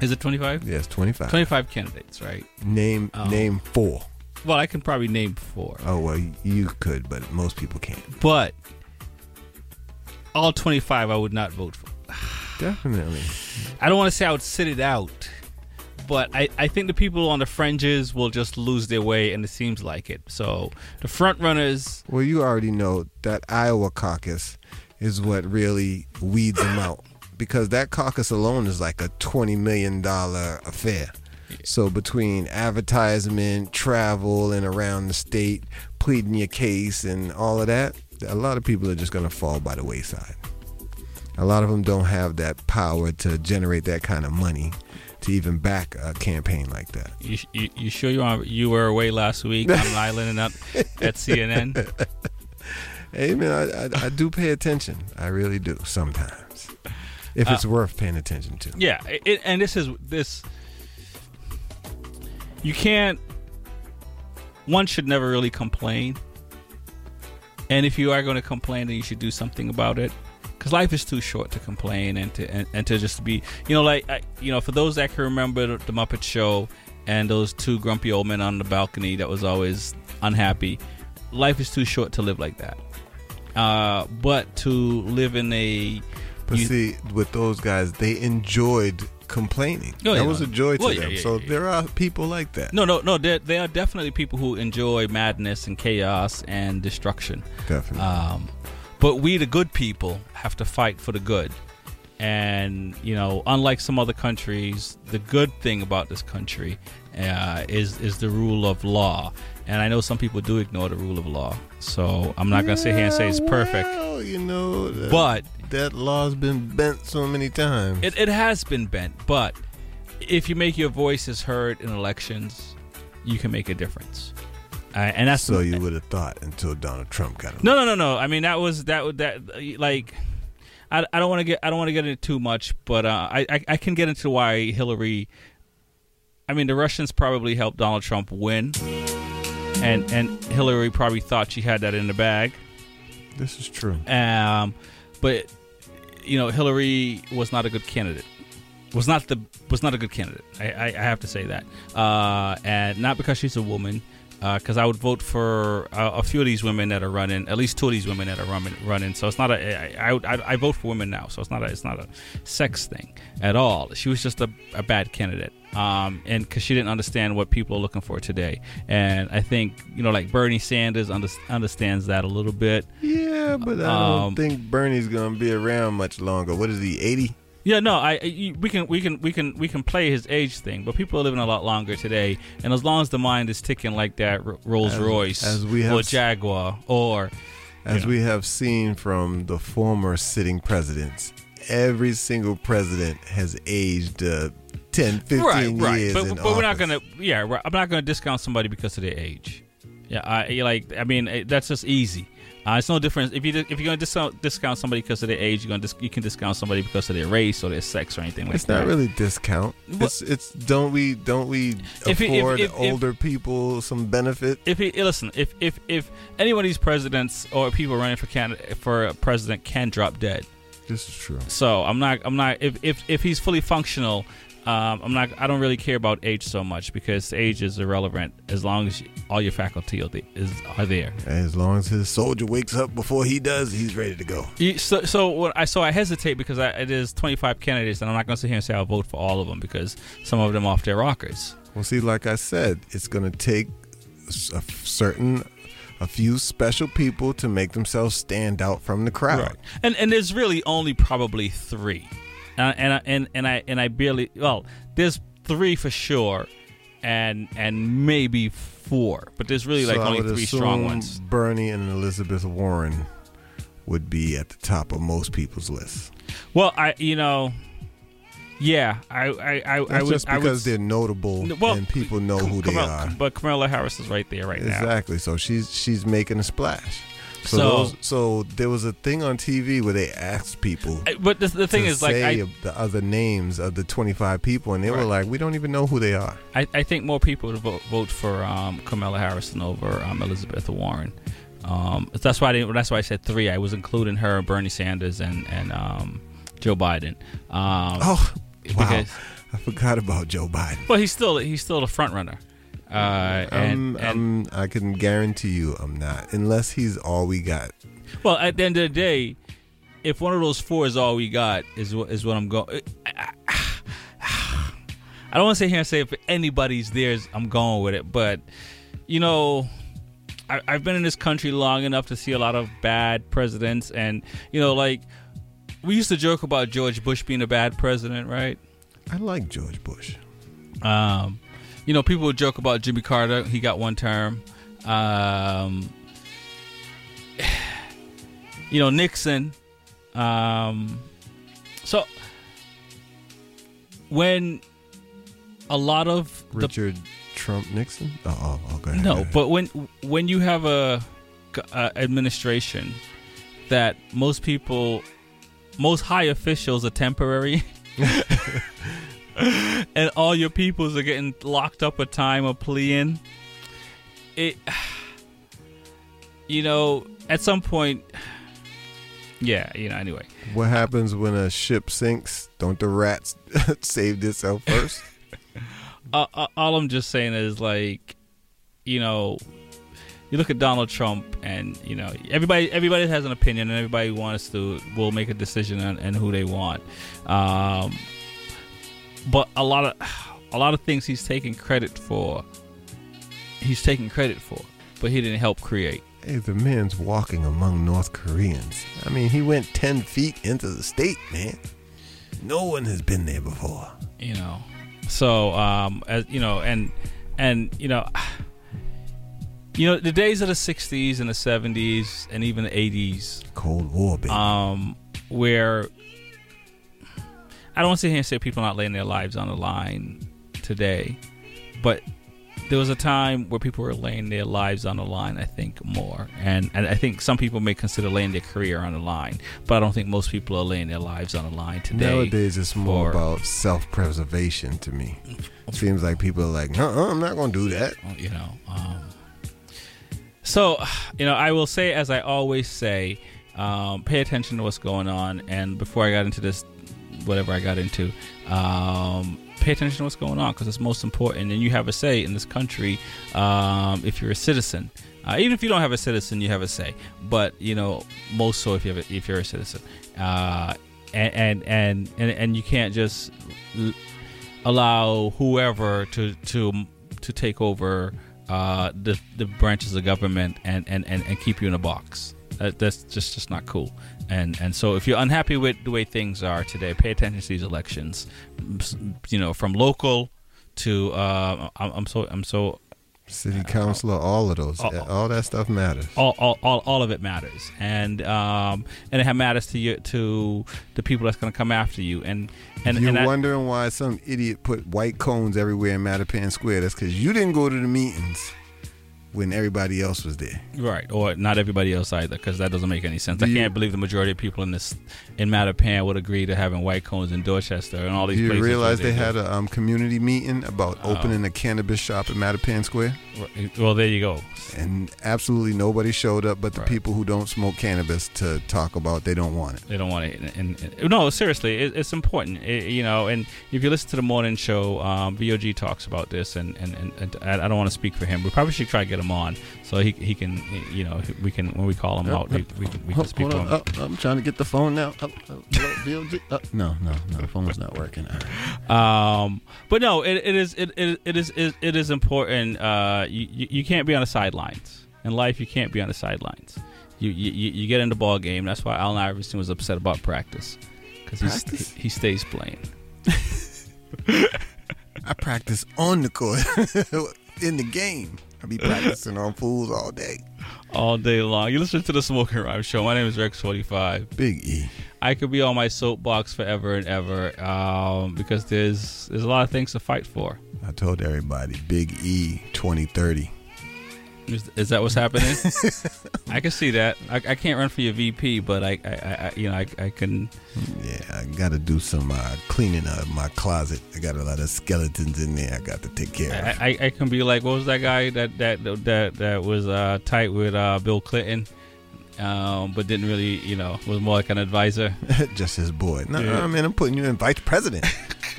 Is it twenty five? Yes, twenty-five. Twenty five candidates, right? Name Um, name four. Well, I can probably name four. Oh well, you could, but most people can't. But all 25 I would not vote for. Definitely. I don't want to say I would sit it out, but I, I think the people on the fringes will just lose their way, and it seems like it. So the front runners, Well, you already know that Iowa caucus is what really weeds them out because that caucus alone is like a twenty million dollar affair. So between advertisement, travel, and around the state, pleading your case, and all of that, a lot of people are just going to fall by the wayside. A lot of them don't have that power to generate that kind of money to even back a campaign like that. you, you, you sure you are, you were away last week on an island and not at CNN? Hey man, I, I, I do pay attention. I really do sometimes, if it's Uh, worth paying attention to. Yeah, it, and this is this. You can't. One should never really complain, and if you are going to complain, then you should do something about it. Because life is too short to complain and to and, and to just be, you know, like I, you know, for those that can remember the, the Muppet Show and those two grumpy old men on the balcony that was always unhappy. Life is too short to live like that. Uh, but to live in a But you- see, with those guys, they enjoyed complaining. Oh, yeah. that was a joy to Well, yeah, them. yeah, so yeah, yeah. there are people like that. No, no, no. There, there are definitely people who enjoy madness and chaos and destruction. Definitely. Um, but we, the good people, have to fight for the good. And you know, unlike some other countries, the good thing about this country uh, is is the rule of law. And I know some people do ignore the rule of law. So I'm not gonna sit here and say it's perfect. Well, you know, that, But- that law's been bent so many times. It, it has been bent, but if you make your voices heard in elections, you can make a difference. Uh, and that's so you would have thought until Donald Trump got No, no, no, no. I mean, that was that would that like. I, I don't want to get I don't want to get into too much, but uh, I, I I can get into why Hillary. I mean, the Russians probably helped Donald Trump win, and and Hillary probably thought she had that in the bag. This is true. Um, but you know, Hillary was not a good candidate. Was not the was not a good candidate. I, I, I have to say that, uh, and not because she's a woman. Because I would vote for uh, a few of these women that are running, at least two of these women that are running. Running, so it's not a. I, I, I vote for women now, so it's not a. It's not a sex thing at all. She was just a, a bad candidate, um, and because she didn't understand what people are looking for today. And I think you know, like Bernie Sanders under, understands that a little bit. Yeah, but I Um, don't think Bernie's gonna be around much longer. What is he? Eighty? Yeah, no, I, we can we can we can we can play his age thing, but people are living a lot longer today, and as long as the mind is ticking like that Rolls As- Royce as we or have- Jaguar or As know. we have seen from the former sitting presidents, every single president has aged uh, 10, 15 right, right, years. but, but we're not gonna yeah, right, I'm not gonna discount somebody because of their age. Yeah, I like I mean eh, that's just easy. Uh, it's no difference if you if you're gonna discount discount somebody because of their age, you're gonna dis- you can discount somebody because of their race or their sex or anything like It's that. not really discount. It's it's don't we don't we If afford if- if- older people some benefit? if he listen, if if if any one of these presidents or people running for candidate for president can drop dead, this is true. So I'm not I'm not if if if he's fully functional, um, I'm not I don't really care about age so much because age is irrelevant as long as all your faculty are, is, are there. As long as his soldier wakes up before he does, he's ready to go. You- So, so what I so I hesitate because I, it is 25 candidates, and I'm not going to sit here and say I'll vote for all of them because some of them off their rockers. Well, see, like I said, it's going to take a certain, a few special people to make themselves stand out from the crowd. And and there's really only probably three and I- and I- and and I and I barely well, there's three for sure, and and maybe four, but there's really like So only three strong ones. Bernie and Elizabeth Warren would be at the top of most people's lists. Well, I you know, yeah, I I I, That's I would just I would because they're notable well, and people know who they are. But Kamala Harris is right there right now. Exactly. So she's she's making a splash. So, So- those, so there was a thing on TV where they asked people. But the, the thing to is, like, say I, the other names of the 25 people, and they were like, "We don't even know who they are." I, I think more people would vote vote for um, Kamala Harris than over um, Elizabeth Warren. Um, that's why I didn't, that's why I said three. I was including her, Bernie Sanders, and and um, Joe Biden. Um, Oh, wow! I forgot about Joe Biden. well, he's still he's still the front runner. Uh, and, I'm- and I'm- I can guarantee you, I'm not, unless he's all we got. well, at the end of the day, if one of those four is all we got, is what is what I'm going. I don't want to sit here and say if anybody's there, I'm going with it. But you know, I, I've been in this country long enough to see a lot of bad presidents, and you know, like we used to joke about George Bush being a bad president, right? I like George Bush. Um, you know, people would joke about Jimmy Carter. He got one term. Um, you know, Nixon. Um, so when a lot of the Richard Trump Nixon. Oh, oh, oh no, but when when you have a, a administration that most people, most high officials are temporary, and all your peoples are getting locked up a time or pleading, it, you know, at some point, yeah, you know. Anyway, What happens when a ship sinks? Don't the rats save themselves first? uh, uh, all I'm just saying is like, you know, you look at Donald Trump, and you know, everybody everybody has an opinion, and everybody wants to will make a decision on, on who they want. Um, but a lot of a lot of things he's taking credit for. He's taking credit for, but he didn't help create. Hey, the man's walking among North Koreans. I mean, he went 10 feet into the state, man. No one has been there before. you know so um as you know and and you know you know the days of the 60s and the 70s and even the 80s Cold War, baby. um where i don't sit here and say people are not laying their lives on the line today but there was a time where people were laying their lives on the line i think more and and i think some people may consider laying their career on the line but i don't think most people are laying their lives on the line today Nowadays, it's more for- about self preservation to me. Seems like people are like, uh I'm not going to do that. you know. Um, so, you know, I will say, as I always say, um, pay attention to what's going on. And before I got into this, whatever I got into, um, pay attention to what's going on because it's most important. And you have a say in this country um, if you're a citizen. Uh, even if you don't have a citizen, you have a say. But you know, most so if you have a, if you're a citizen, uh, and, and and and and you can't just allow whoever to to to take over uh, the the branches of government and, and, and, and keep you in a box. That, that's just just not cool. And and so if you're unhappy with the way things are today, pay attention to these elections. You know, from local to uh, I'm, I'm so I'm so City councilor, all of those, Oh, all that stuff matters. all, all, all, all of it matters, and um, and it matters to you to the people that's going to come after you, and and You're and I- wondering why some idiot put white cones everywhere in Mattapan Square. That's because you didn't go to the meetings when everybody else was there. Right, or not everybody else either, because that doesn't make any sense. I Do you- can't believe the majority of people in this in Mattapan would agree to having white cones in Dorchester and all these Do you realize where they had a um, community meeting about Oh. opening a cannabis shop in Mattapan Square? Well, there you go. And absolutely nobody showed up but the Right. people who don't smoke cannabis to talk about they don't want it. They don't want it. And, and- no, seriously, it, it's important. It- you know, and if you listen to the morning show, um, VOG talks about this, and, and, and, and I I don't want to speak for him. We probably should try to get him on so he, he can, you know, we can when we call him out, we, we can, we can speak to him. Oh, I'm trying to get the phone now. Oh, oh, hello, VOG. Oh, no, no, no, the phone's not working. Um, but no, it, it is it, it, it is it, it is important. Uh, you, you you can't be on the sidelines in life. You can't be on the sidelines. You you, you you get in the ball game. That's why Allen Iverson was upset about practice. because he, he stays playing. I practice on the court in the game. I be practicing on fools all day. all day long. You listen to the Smoking Rhyme Show. My name is Rex Forty Five. Big E. I could be on my soapbox forever and ever um, because there's there's a lot of things to fight for. I told everybody, Big E 2030. Is, is that what's happening? I can see that. I, I can't run for your VP, but I, I, I you know, I, I can. Yeah, I got to do some uh, cleaning of my closet. I got a lot of skeletons in there. I got to take care of. I, I, can be like, what was that guy that that that that was uh, tight with uh, Bill Clinton, um, but didn't really, you know, was more like an advisor. Just his boy. No, Yeah. I mean, I'm putting you in vice president.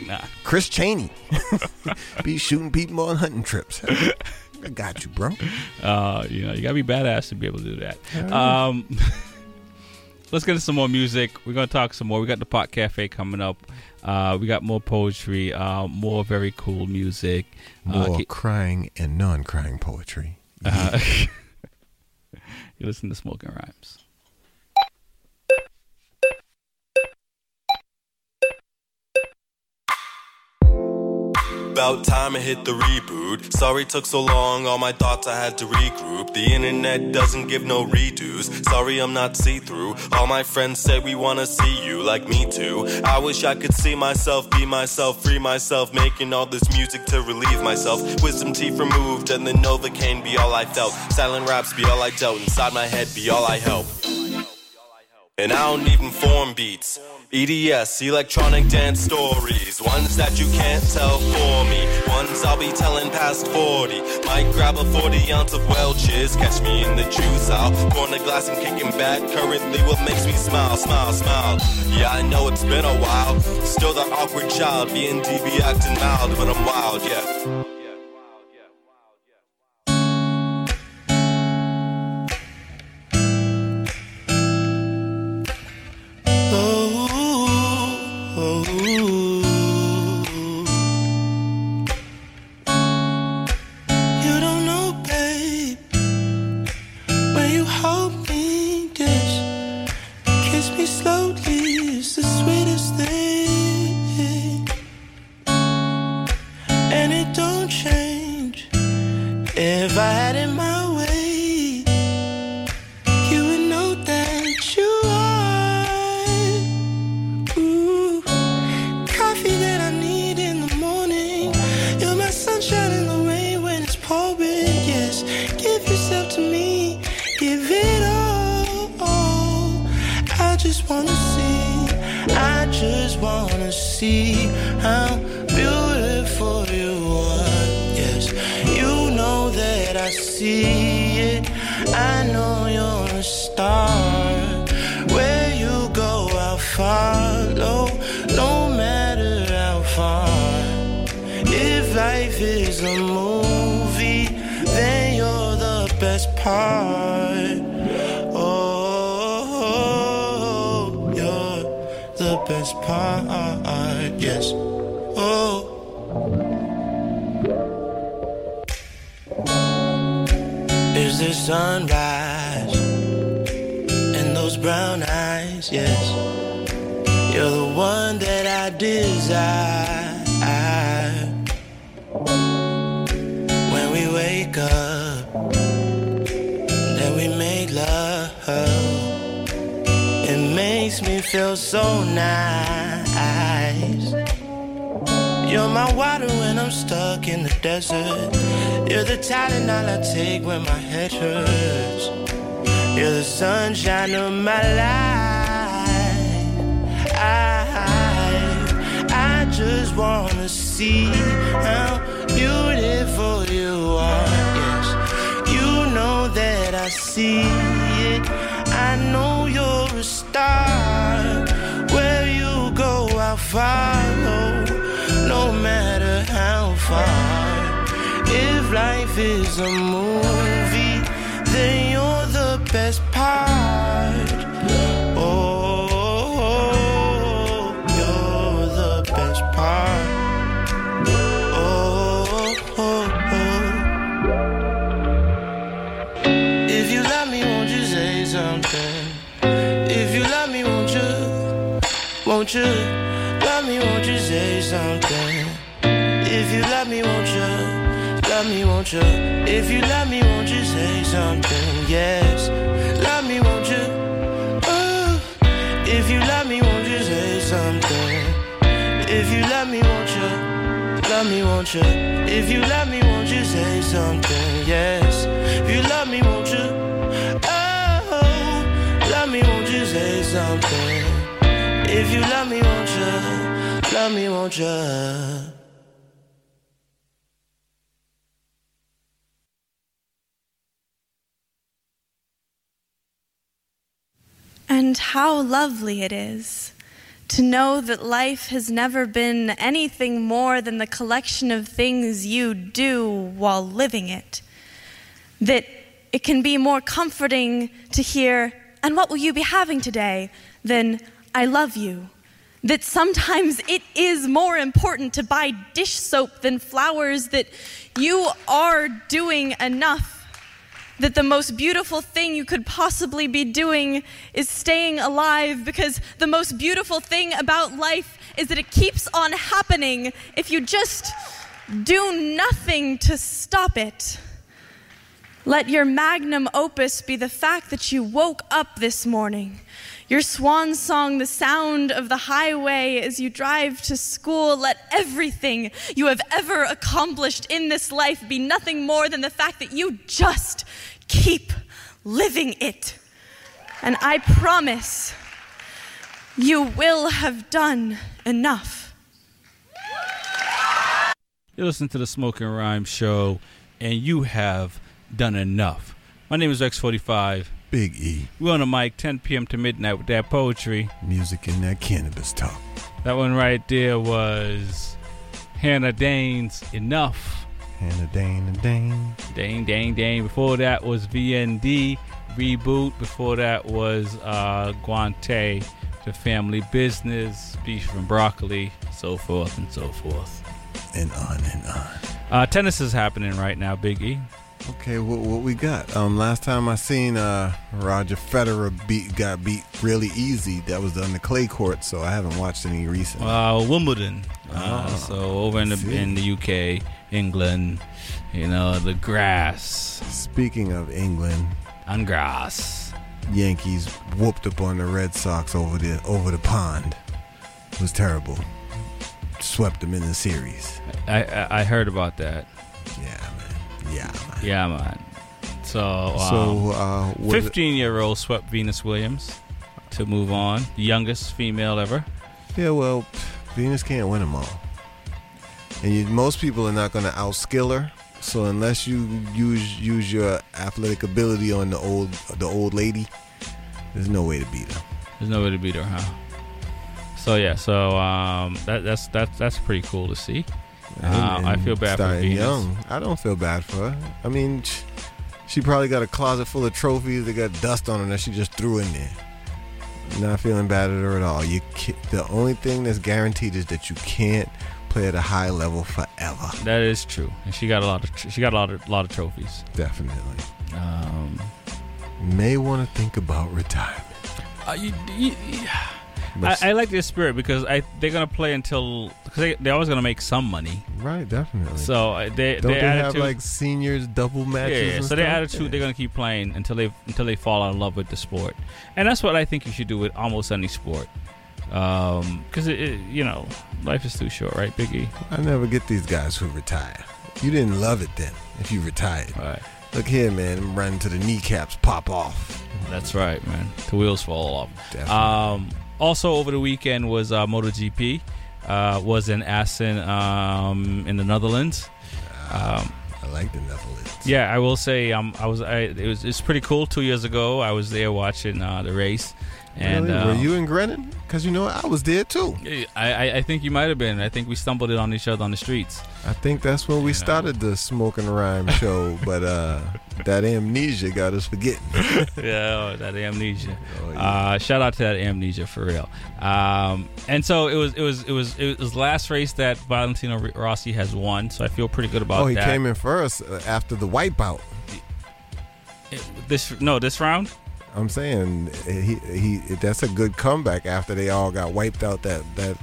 Nah. Chris Cheney. be shooting people on hunting trips. I got you, bro. Uh, you know, you gotta be badass to be able to do that. Um, let's get into some more music. We're gonna talk some more. We got the Pot Cafe coming up. Uh, we got more poetry, uh, more very cool music. Uh, More keep- crying and non-crying poetry. Uh, you listen to Smoking Rhymes. About time I hit the reboot. Sorry took so long, all my thoughts I had to regroup. The internet doesn't give no redos. Sorry I'm not see through. All my friends say we wanna see you, like me too. I wish I could see myself, be myself, free myself, making all this music to relieve myself. Wisdom teeth removed, and the Novocaine be all I felt. Silent raps be all I dealt, inside my head be all I help. And I don't even form beats. EDS, electronic dance stories. Ones that you can't tell for me. Ones I'll be telling past 40. Might grab a 40 ounce of Welch's. Catch me in the juice aisle. Pouring a glass and kicking back. Currently, what makes me smile, smile, smile. Yeah, I know it's been a while. Still the awkward child. Being DB acting mild, but I'm wild, yeah. Won't you? Love me, won't you say something? If you love me, won't you? Love me, won't you? If you love me, won't you say something? Yes. Love me, won't you? Ooh. If you love me, won't you say something? If you love me, won't you? Love me, won't you? If you love me, won't you say something? Yes. If you love me, won't Love me, won't you? And how lovely it is to know that life has never been anything more than the collection of things you do while living it. That it can be more comforting to hear, and what will you be having today, than I love you. That sometimes it is more important to buy dish soap than flowers, that you are doing enough that the most beautiful thing you could possibly be doing is staying alive because the most beautiful thing about life is that it keeps on happening if you just do nothing to stop it. Let your magnum opus be the fact that you woke up this morning. Your swan song, the sound of the highway as you drive to school. Let everything you have ever accomplished in this life be nothing more than the fact that you just keep living it. And I promise you will have done enough. You listen to the Smoking Rhyme Show, and you have done enough. My name is X45. Big E. We're on the mic 10 p.m. to midnight with that poetry. Music and that cannabis talk. That one right there was Hannah Dane's Enough. Hannah Dane and Dane. Dane, Dane, Dane. Before that was VND Reboot. Before that was uh, Guante, The Family Business, Beef and Broccoli, so forth and so forth. And on and on. Uh, tennis is happening right now, Big E. Okay, what, what we got? Um, last time I seen uh Roger Federer beat got beat really easy. That was on the clay court, so I haven't watched any recently. Uh, Wimbledon. Uh, Oh, so over in the see. in the UK, England, you know the grass. Speaking of England, on grass, Yankees whooped up on the Red Sox over the over the pond. It was terrible. Swept them in the series. I I, I heard about that. Yeah, man. Yeah, man. Yeah, man. So, um, So, uh, 15 year old swept Venus Williams to move on, the youngest female ever. Yeah, well, Venus can't win them all, and you, most people are not going to outskill her. So unless you use use your athletic ability on the old the old lady, there's no way to beat her. There's no way to beat her, huh? So yeah, so um, that that's that's that's pretty cool to see. Uh, I feel bad for Venus. young. I don't feel bad for her. I mean, she probably got a closet full of trophies that got dust on them that she just threw in there. Not feeling bad at her at all. You the only thing that's guaranteed is that you can't play at a high level forever. That is true, and she got a lot of tr- she got a lot of lot of trophies. Definitely. Um, May want to think about retirement. Uh, you, you, I, I like their spirit because I they're gonna play until because they they're always gonna make some money. Right, definitely. So uh, they Don't their they have like seniors double matches? yeah, yeah. So their stuff? attitude, Yeah. they're gonna keep playing until they until they fall out of love with the sport, and that's what I think you should do with almost any sport. Because it, it, you know, life is too short, right, Biggie? I never get these guys who retire. You didn't love it then if you retired. Right. Look here, man. I'm running to the kneecaps pop off. That's right, man. The wheels fall off. Definitely. Um, also, over the weekend was uh, MotoGP. Uh, was in Assen um, in the Netherlands. Um, I like the Netherlands. Yeah, I will say um, I was I, it was it's pretty cool. Two years ago, I was there watching uh, the race, and really? were you in Grennan? Because you know? I was there too. I, I, I think you might have been. I think we stumbled it on each other on the streets. I think that's when we started the Smoking Rhyme show, but uh, that amnesia got us forgetting. yeah, oh, that amnesia. uh, shout out to that amnesia for real. Um, and so it was, it was, it was, it was last race that Valentino Rossi has won. So I feel pretty good about oh, he that. came in first uh, after the wipeout. It- this no, this round. I'm saying he he that's a good comeback after they all got wiped out that that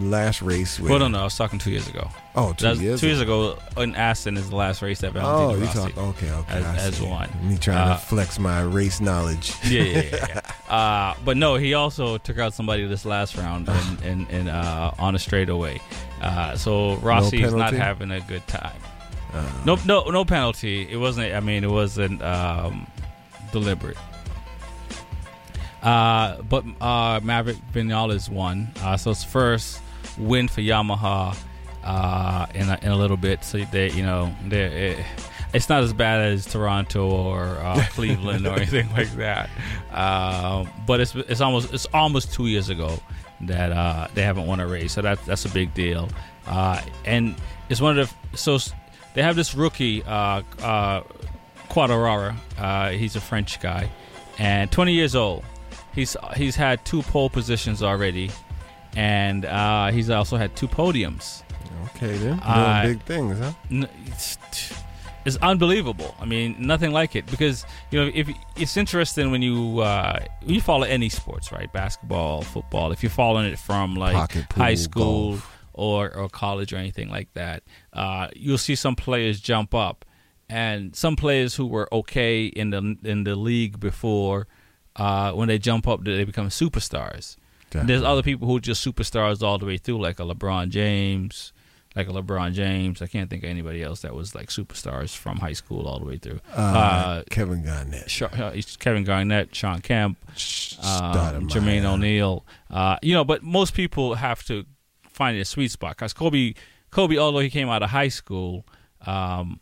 last race. With, Well, no, no, I was talking two years ago. Oh, two That's- years Two years ago in Assen is the last race that Valentino Oh, you Rossi talk okay, okay. has see. won. Me trying Uh, to flex my race knowledge. yeah, yeah, yeah. yeah. uh, but no, he also took out somebody this last round in, in, in uh, on a straightaway. Uh, so Rossi is not having a good time. no, no, no penalty. It wasn't. I mean, it wasn't um, deliberate. Uh, but uh, Maverick Vinales won. Uh, so it's first win for Yamaha uh, in a, in a little bit. So they, you know, they it, it's not as bad as Toronto or uh, Cleveland or anything like that. Uh, but it's it's almost it's almost two years ago that uh, they haven't won a race. So that's that's a big deal. Uh, and it's one of the so they have this rookie uh, uh, Quartararo. Uh, he's a French guy, and 20 years old. He's he's had two pole positions already, and uh, he's also had two podiums. Okay, then. Doing Uh, big things, huh? n- it's, it's unbelievable. I mean, nothing like it because you know if it's interesting when you uh, you follow any sports, right? Basketball, football. If you're following it from like pool, high school golf. or or college or anything like that, uh, you'll see some players jump up, and some players who were okay in the in the league before, uh, when they jump up, they become superstars. There's other people who are just superstars all the way through, like a LeBron James, like a LeBron James. I can't think of anybody else that was like superstars from high school all the way through. Uh, Kevin Garnett. Sha- uh, Kevin Garnett, Sean Kemp, um, Jermaine O'Neal. Uh, you know, but most people have to find a sweet spot because Kobe, Kobe, although he came out of high school, um,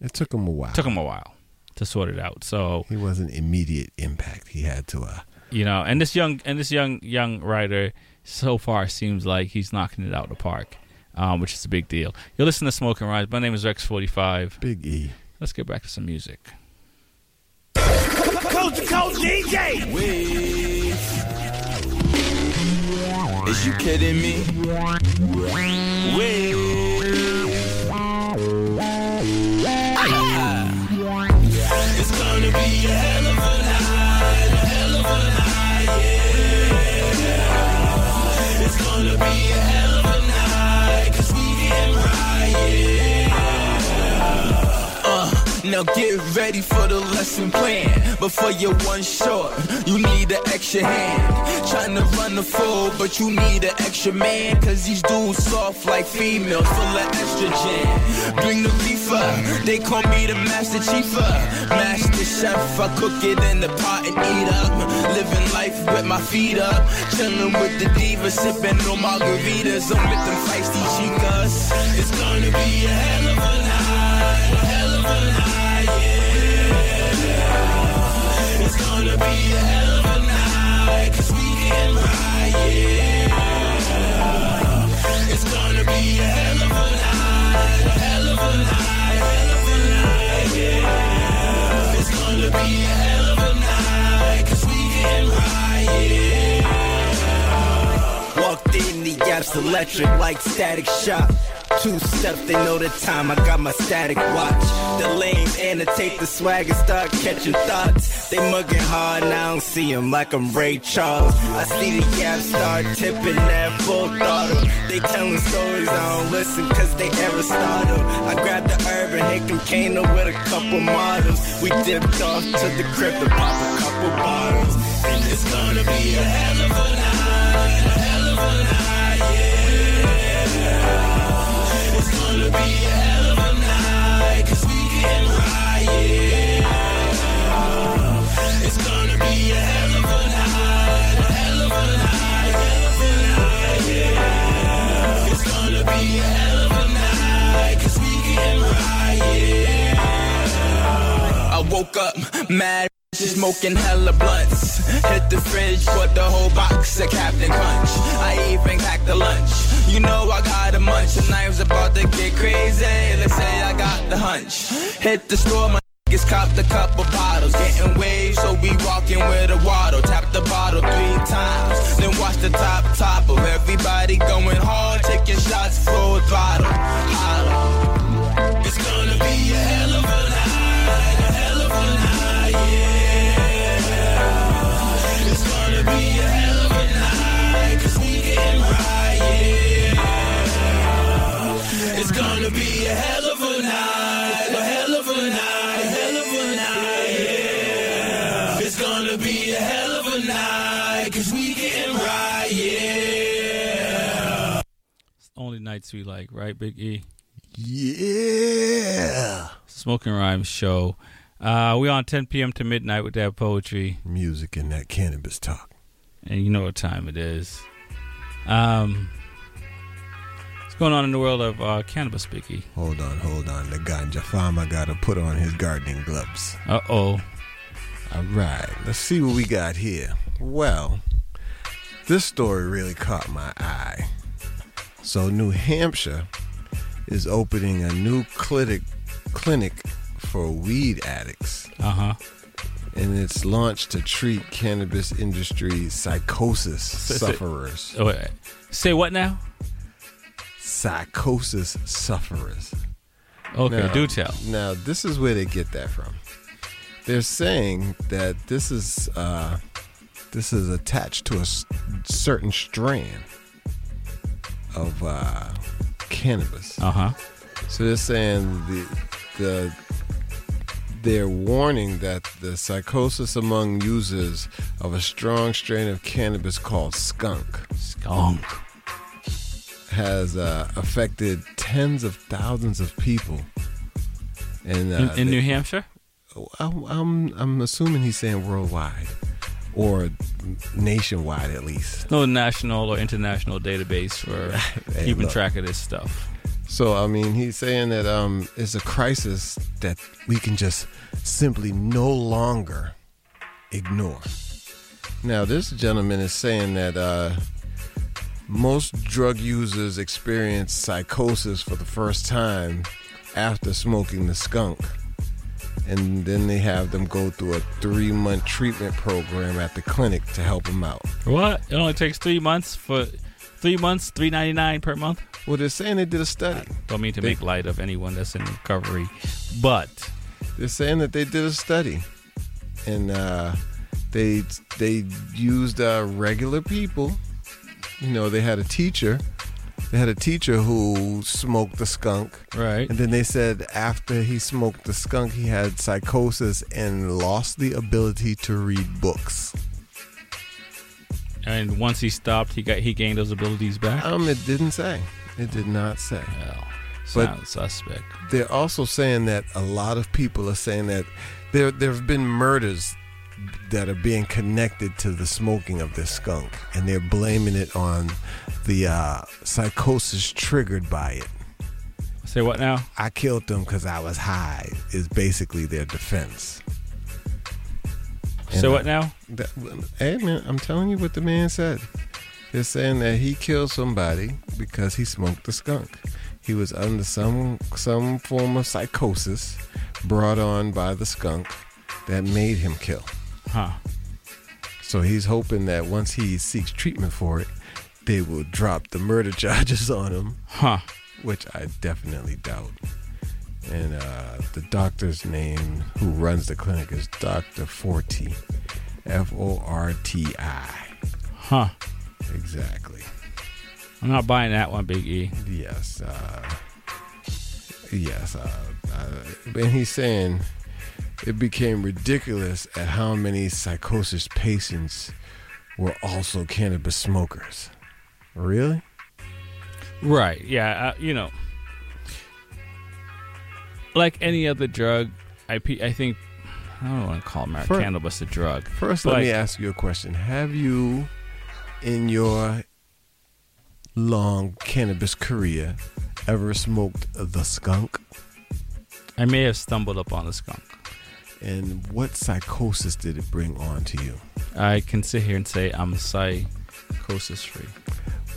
it took him a while. Took him a while to sort it out. So he wasn't immediate impact. He had to. Uh, you know, and this young and this young young writer so far seems like he's knocking it out of the park, um, which is a big deal. You're listening to Smoking Rhymes. My name is Rex Forty Five. Big E. Let's get back to some music. Coast to coast DJ. Is you kidding me? It's now get ready for the lesson plan. Before you're one short, you need an extra hand. Trying to run the full, but you need an extra man. Cause these dudes soft like females, full of estrogen. Bring the beef up, they call me the master chiefer. Master chef, I cook it in the pot and eat up. Living life with my feet up. Chilling with the divas, sipping on margaritas. I'm with them feisty chicas. It's gonna be a hell of a night, a hell of a night, be a hell of a night, cause we getting. It's gonna be a hell of a night, hell of a night, hell of a night, yeah. It's gonna be a hell of a night, cause we. Walked in, the app's electric like static shock. Two steps, they know the time. I got my static watch. The lanes annotate the swag and start catching thoughts. They mugging hard, and I don't see 'em like I'm Ray Charles. I see the gap start tipping that full throttle. They telling stories, I don't listen cause they Aristotle. I grabbed the herb urban Hickam Kano with a couple models. We dipped off to the crib to pop a couple bottles. And it's gonna be a hell of a night, a hell of a night, woke up mad, smoking hella blunts. Hit the fridge, put the whole box of Captain Crunch. I even packed the lunch. You know I got a munch, and I was about to get crazy. Let's say I got the hunch. Hit the store, my niggas copped a couple bottles. Getting waves, so we walking with a waddle. Tap the bottle three times, then watch the top top of everybody going hard, taking shots full throttle. Holla. Only nights we like, right, Big E? Yeah. Smoking Rhymes show. Uh, we on 10 p.m. to midnight with that poetry. Music and that cannabis talk. And you know what time it is. Um, what's going on in the world of uh, cannabis, Big E? Hold on, hold on. The ganja farmer got to put on his gardening gloves. Uh oh. All right, let's see what we got here. Well, this story really caught my eye. So, New Hampshire is opening a new clinic clinic for weed addicts. Uh huh. And it's launched to treat cannabis industry psychosis So- so- sufferers. Oh. Say what now? Psychosis sufferers. Okay, Now- do tell. Now, this is where they get that from. They're saying that this is uh, this is attached to a s- certain strand of uh, cannabis. Uh huh. So they're saying the the they're warning that the psychosis among users of a strong strain of cannabis called skunk skunk has uh, affected tens of thousands of people. And uh, In, in they- New Hampshire? I'm, I'm I'm assuming he's saying worldwide or nationwide at least. No national or international database for Hey, keeping look. track of this stuff. So I mean, he's saying that um, it's a crisis that we can just simply no longer ignore. Now, this gentleman is saying that uh, most drug users experience psychosis for the first time after smoking the skunk. And then they have them go through a three month treatment program at the clinic to help them out. What? It only takes three months for three months, three ninety nine per month. Well, they're saying they did a study. Don't mean to They- make light of anyone that's in recovery, but They're saying that they did a study, and uh, they they used uh, regular people. You know, they had a teacher. They had a teacher who smoked the skunk. Right. And then they said after he smoked the skunk, he had psychosis and lost the ability to read books. and once he stopped, he got he gained those abilities back. Um, it didn't say. It did not say. But sounds suspect. They're also saying that a lot of people are saying that there there have been murders that are being connected to the smoking of this skunk, and they're blaming it on the uh, psychosis triggered by it. Say what now? I killed them because I was high. Is basically their defense. Say what now? That, hey man, I'm telling you what the man said. They're saying that he killed somebody because he smoked the skunk. He was under some some form of psychosis brought on by the skunk that made him kill. Huh. So he's hoping that once he seeks treatment for it, they will drop the murder charges on him. Huh. Which I definitely doubt. And uh, the doctor's name who runs the clinic is Dr. Forti. F O R T I. Huh. Exactly. I'm not buying that one, Big E. Yes. Uh, yes. Uh, uh, and he's saying it became ridiculous at how many psychosis patients were also cannabis smokers. Really? Right. Yeah. Uh, you know, like any other drug, I pe- I think I don't want to call mar- Fir- cannabis a drug. First, let me ask you a question. Have you, in your long cannabis career, ever smoked the skunk? I may have stumbled upon the skunk. And what psychosis did it bring on to you? I can sit here and say I'm psychosis free.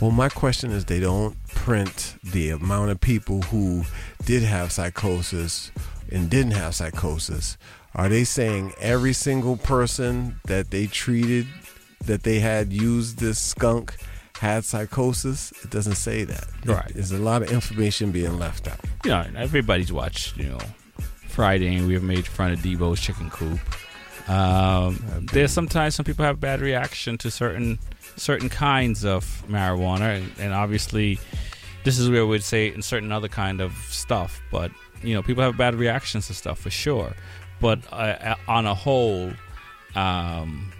Well, my question is they don't print the amount of people who did have psychosis and didn't have psychosis. Are they saying every single person that they treated that they had used this skunk had psychosis? It doesn't say that. Right. There's a lot of information being left out. You know, everybody's watched, you know, Friday and we have made fun of Debo's chicken coop. Um, there's sometimes some people have bad reaction to certain certain kinds of marijuana, and, and obviously, this is where we'd say in certain other kind of stuff. But you know, people have bad reactions to stuff for sure. But uh, on a whole, um,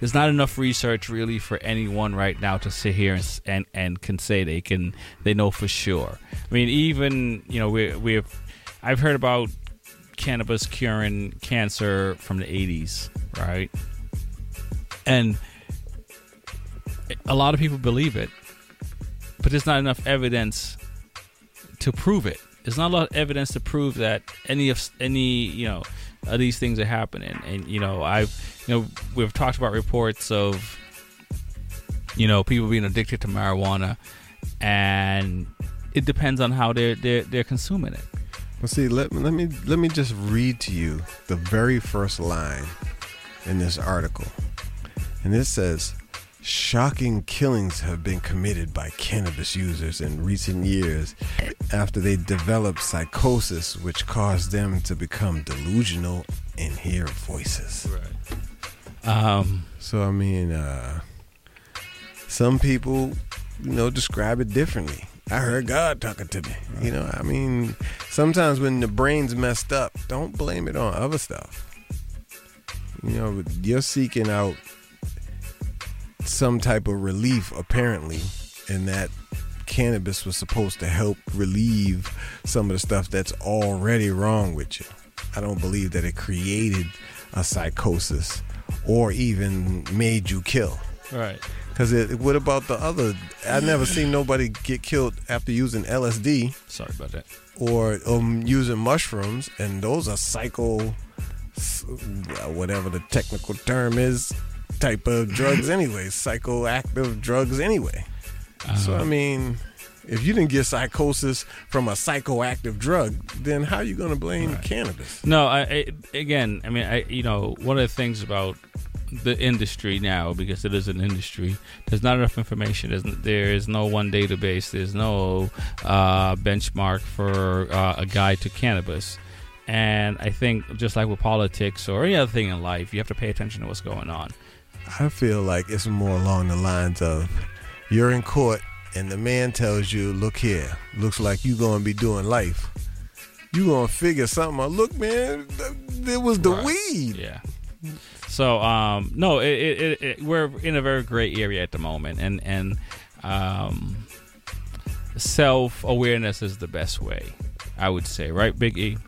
there's not enough research really for anyone right now to sit here and and, and can say they can they know for sure. I mean, even you know we we've I've heard about cannabis curing cancer from the 80s, right? And a lot of people believe it, but there's not enough evidence to prove it. There's not a lot of evidence to prove that any of any you know of these things are happening. And you know, I've you know we've talked about reports of you know people being addicted to marijuana, and it depends on how they're they're, they're consuming it. Well, see, let, let me let me just read to you the very first line in this article, and it says, "Shocking killings have been committed by cannabis users in recent years after they developed psychosis, which caused them to become delusional and hear voices." Right. Um. So I mean, uh, some people, you know, describe it differently. I heard God talking to me. You know, I mean, sometimes when the brain's messed up, don't blame it on other stuff. You know, you're seeking out some type of relief, apparently, and that cannabis was supposed to help relieve some of the stuff that's already wrong with you. I don't believe that it created a psychosis or even made you kill. Right. Because it, what about the other? I never seen nobody get killed after using LSD. Sorry about that. Or um, using mushrooms, and those are psycho, whatever the technical term is, type of drugs anyway. Psychoactive drugs anyway. so I mean, if you didn't get psychosis from a psychoactive drug, then how are you gonna blame cannabis? No, I, I again, I mean, I you know, one of the things about the industry now, because it is an industry, there's not enough information. There's, there is no one database. There's no uh, benchmark for uh, a guide to cannabis. And I think, just like with politics or any other thing in life, you have to pay attention to what's going on. I feel like it's more along the lines of you're in court and the man tells you, "Look here, looks like you're gonna be doing life. You're gonna figure something out. Look, man, it was the weed." Yeah. So um, no, it, it, it, we're in a very gray area at the moment, and and um, self awareness is the best way, I would say, right, Big E?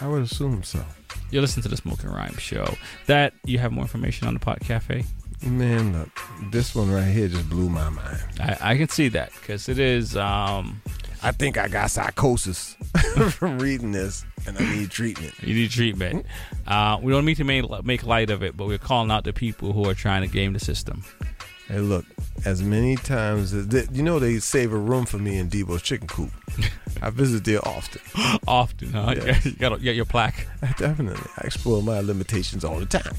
I would assume so. You listen to the Smoking Rhyme show. That you have more information on the Pot Cafe. Man, look, this one right here just blew my mind. I, I can see that because it is. Um, I think I got psychosis from reading this, and I need treatment. You need treatment. Uh, we don't mean to make, make light of it, but we're calling out the people who are trying to game the system. Hey, look, as many times as they, you know, they save a room for me in Debo's Chicken Coop. I visit there often. Often, huh? Yes. You got your plaque. Definitely. I explore my limitations all the time.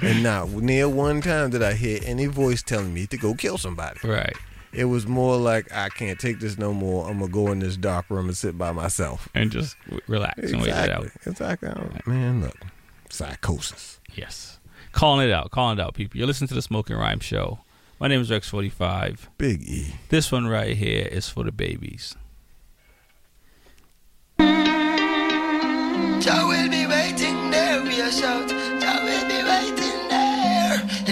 and now, near one time did I hear any voice telling me to go kill somebody. Right. It was more like I can't take this no more. I'm gonna go in this dark room and sit by myself and just w- relax and wait it out. Exactly. Oh, Man, look, psychosis. Yes. Calling it out, calling it out, people. You're listening to the Smoking Rhyme Show. My name is Rex45. Big E. This one right here is for the babies. Jah will be waiting there, we a shout.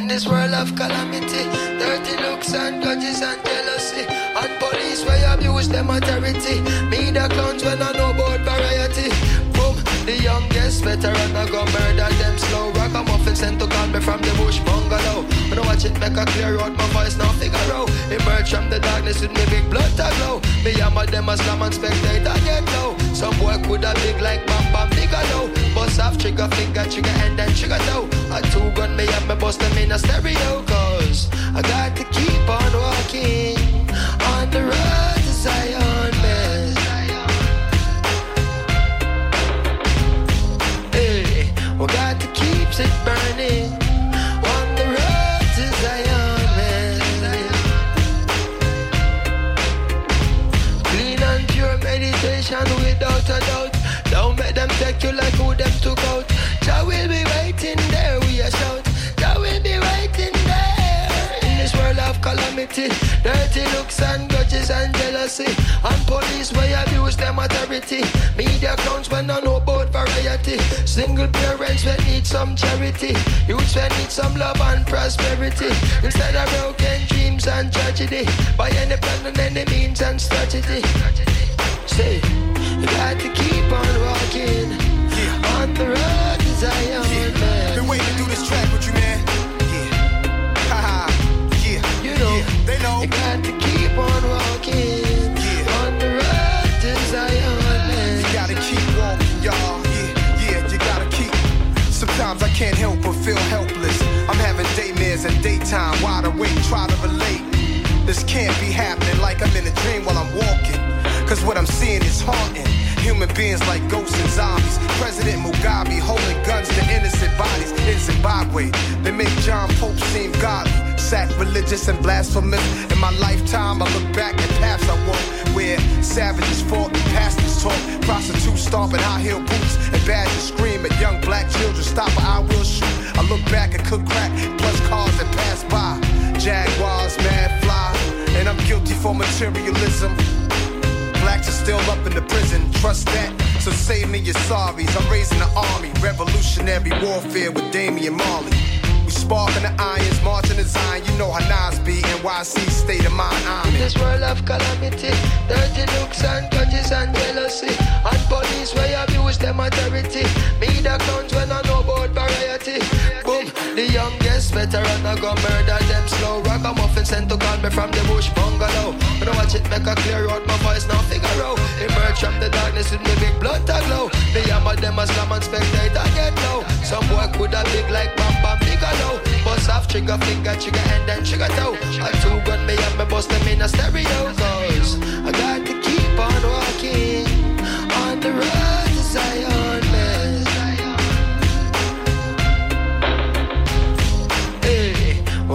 In this world of calamity, dirty looks and grudges and jealousy. And police where you abuse them authority. Me the clowns when I know the youngest veteran I go murder them slow. Ragamuffin sent to call me from the bush bungalow. When I watch it make a clear out my voice now figure out. Emerge from the darkness with me big blood to glow. Me hammer them a slam and spectator get low. Some boy coulda big like Bam Bam Bigelow. Bust off trigger finger, trigger and then trigger toe. A two gun me up, me bust them in a stereo. Cause I got to keep on walking on the road we got to keep it burning of. Dirty looks and grudges and jealousy. And police where abuse them authority. Media clowns when I know about variety. Single parents will need some charity. Youths will need some love and prosperity. Instead of broken dreams and tragedy. By any plan and any means and strategy. Say, you got to keep on walking. On the road to Zion, man. Been waiting to do this track with you, man. Sometimes I can't help but feel helpless. I'm having daymares and daytime, wide awake, try to relate. This can't be happening like I'm in a dream while I'm walking. Cause what I'm seeing is haunting. Human beings like ghosts and zombies. President Mugabe holding guns to innocent bodies in Zimbabwe. They make John Pope seem godly, sacrilegious and blasphemous. In my lifetime, I look back at paths I walked where savages fought and pastors taught. Prostitutes stomping high heel boots and badgers scream at young black children. Stop or I will shoot. I look back and cook crack plus cars that pass by. Jaguars, mad fly, and I'm guilty for materialism. Blacks are still up in the prison, trust that. So save me your sorries. I'm raising the army, revolutionary warfare with Damian Marley. Sparking the irons, marching the Zion. You know how Nas be, NYC state of mind. I'm In this world of calamity, dirty looks and grudges and jealousy, and police where you abuse them authority. Media clowns when I know about variety. The youngest veteran I go murder them slow. Ragamuffin sent to call me from the bush bungalow. When I watch it make a clear out my voice now figure out. Emerge from the darkness with me big blood to glow. The yammer them a slam and spectator get low. Some boy could have big like Bam Bam Bigelow. Bust off trigger finger, trigger and then trigger toe. I two gun me up, me bust them in a stereo. Cause I got to keep on walking on the road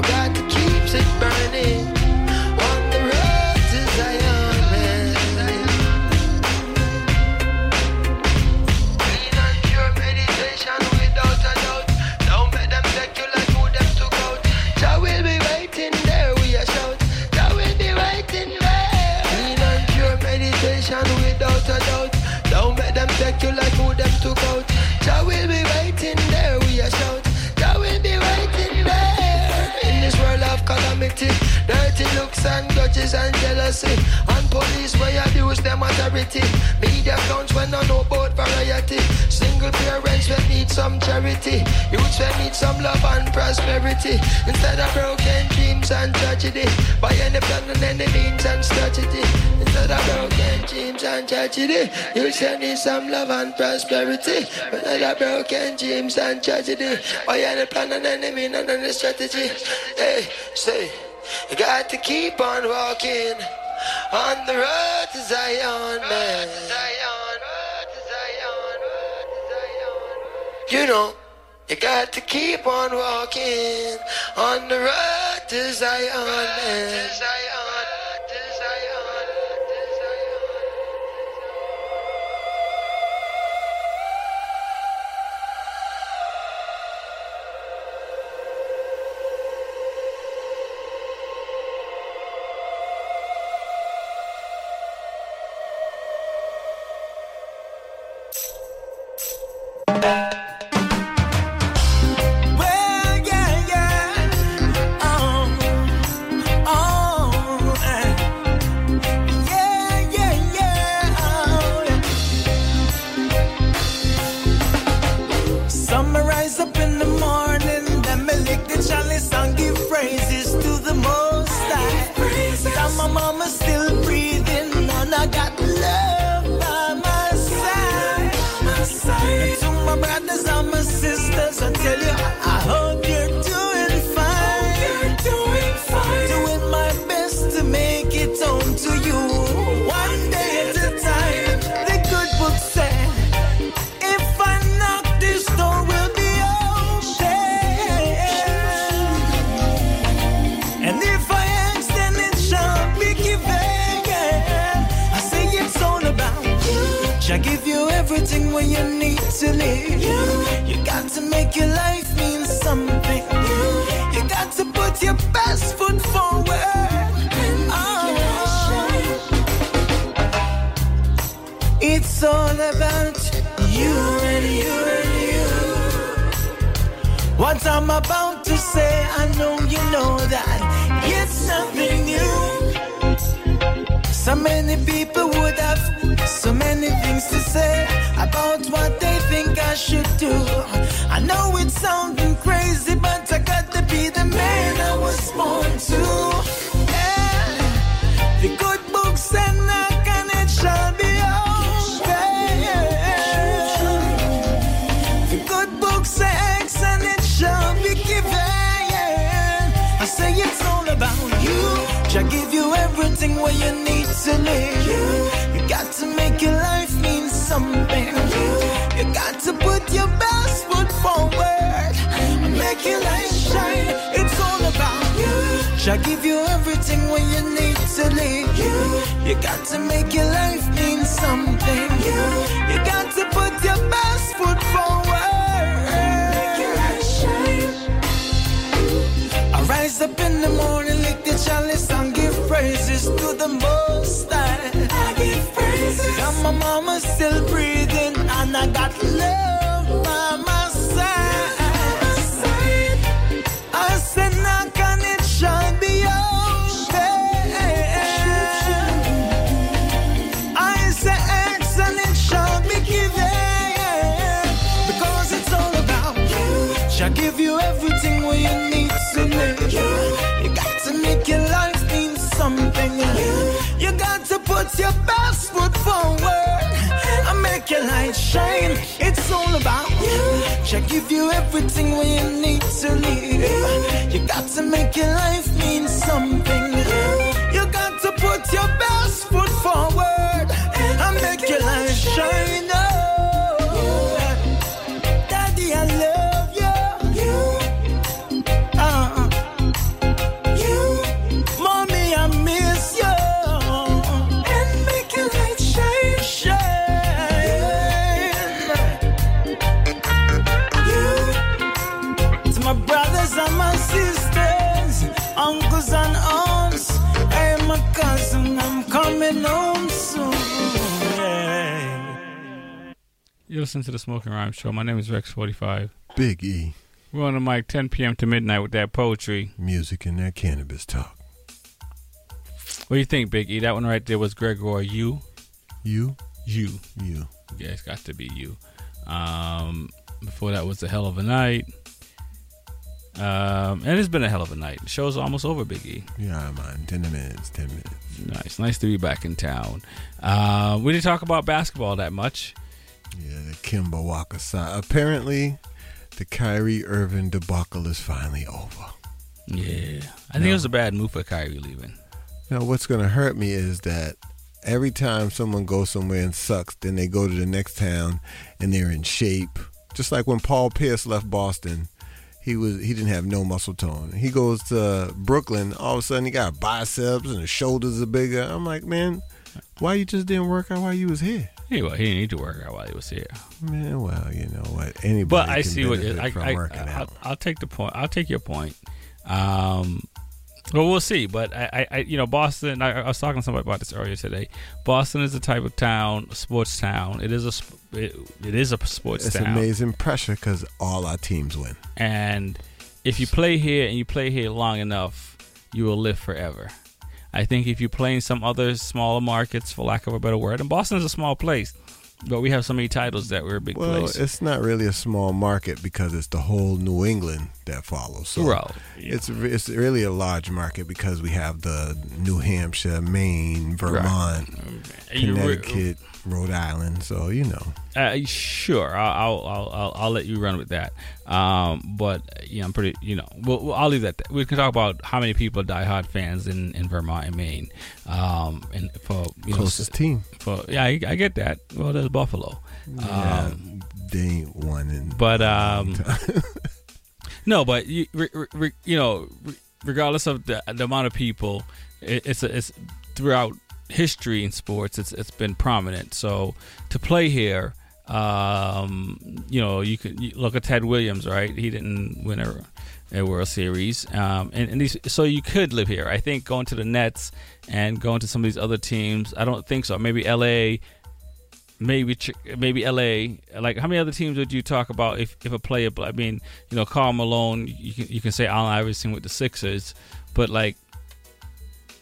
Hey, tragedy, youths will need some love and prosperity. Instead of broken dreams and tragedy, by any plan and any means and any strategy. Hey, say, you got to keep on walking on the road to Zion, man. You know, you got to keep on walking on the road to Zion, man. Live. You got to make your life mean something. You got to put your best foot forward. Make your life shine. I rise up in the morning, lick the chalice and give praises to the most high. I give praises. And my mama's still breathing and I got love put your best foot forward and make your light shine. It's all about you. Shall give you everything where you need to live. You got to make your life mean something. You got to put your best foot forward and make your life You listen to the Smoking Rhyme Show. My name is Rex45. Big E. We're on the mic 10 p.m. to midnight with that poetry. Music and that cannabis talk. What do you think, Big E? That one right there was Gregor You. You? You. You. Yeah, it's got to be you. Um, before that was a hell of a night. Um, and it's been a hell of a night. The show's almost over, Big E. Yeah, man. 10 minutes, 10 minutes. Nice. Nice to be back in town. Uh, we didn't talk about basketball that much. Yeah, the Kemba Walker side. Apparently, the Kyrie Irving debacle is finally over. Yeah. I think it was a bad move for Kyrie leaving. Now, what's going to hurt me is that every time someone goes somewhere and sucks, then they go to the next town and they're in shape. Just like when Paul Pierce left Boston, he was he didn't have no muscle tone. He goes to Brooklyn, all of a sudden he got biceps and his shoulders are bigger. I'm like, man, why you just didn't work out while you was here? Yeah, well, he didn't need to work out while he was here. Man, well, you know what? Anybody But I can see what benefit I, from I, working I, out. will I'll take the point. I'll take your point. Um, well, we'll see. But I, I, I you know, Boston. I, I was talking to somebody about this earlier today. Boston is the type of town, sports town. It is a, it, it is a sports It's town. amazing pressure because all our teams win. And if you play here and you play here long enough, you will live forever. I think if you play in some other smaller markets, for lack of a better word, and Boston is a small place, but we have so many titles that we're a big Well, place. it's not really a small market because it's the whole New England that follows. So Right. it's it's really a large market because we have the New Hampshire, Maine, Vermont, re- Connecticut, Rhode Island. So you know, Uh, sure, I'll, I'll I'll I'll let you run with that. Um, but yeah, I'm pretty. You know, well, I'll leave that. We can talk about how many people are diehard fans in, in Vermont and Maine. Um, and for you Closest know, team. For yeah, I, I get that. Well, there's Buffalo. Yeah, Um, they ain't won in. but um, no, but you re, re, re- you know, re, regardless of the, the amount of people, it, it's a, it's throughout history in sports. It's it's been prominent. So to play here, um, you know, you can you look at Ted Williams, right? He didn't win a, a World Series, um, and, and these, so you could live here. I think going to the Nets and going to some of these other teams, I don't think so. Maybe L.A. maybe maybe L.A. Like how many other teams would you talk about if, if a player? I mean, you know, Karl Malone. You can you can say Allen Iverson with the Sixers, but like,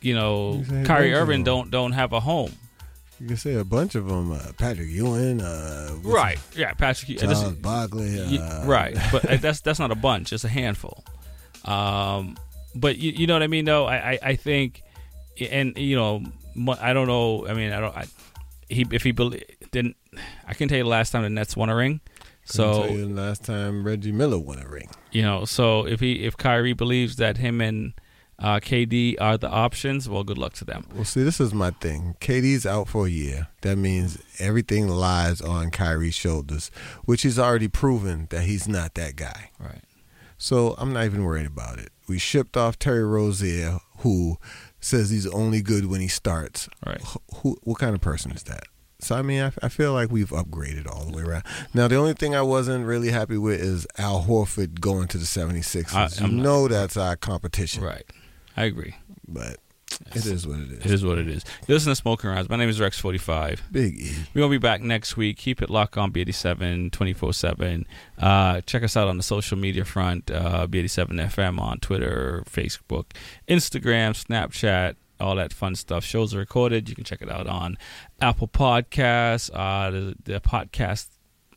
you know, You Kyrie Irving don't don't have a home. You can say a bunch of them. Uh, Patrick Ewing. Uh, Right. Yeah, Patrick. this- Charles Barkley. Uh, right, but uh, that's that's not a bunch. It's a handful. Um, but you, you know what I mean, though. I, I, I think, and you know, I don't know. I mean, I don't. I, he if he bel didn't, I can tell you the last time the Nets won a ring. So tell you the last time Reggie Miller won a ring. you know, so if he if Kyrie believes that him and uh, KD are the options, well, good luck to them. Well, see, this is my thing. KD's out for a year. That means everything lies on Kyrie's shoulders, which he's already proven that he's not that guy. Right. So I'm not even worried about it. We shipped off Terry Rozier, who says he's only good when he starts. Right. Who? What kind of person is that? So I mean, I, I feel like we've upgraded all the way around. Now, the only thing I wasn't really happy with is Al Horford going to the 76ers. I- you not- know that's our competition. Right. I agree. But it is what it is. It is what it is. You listen to Smoking Rhymes. My name is Rex45. Big E. We're going to be back next week. Keep it locked on B87 24 7. Uh, check us out on the social media front uh, B87 FM on Twitter, Facebook, Instagram, Snapchat, all that fun stuff. Shows are recorded. You can check it out on Apple Podcasts. Uh, the, the podcast,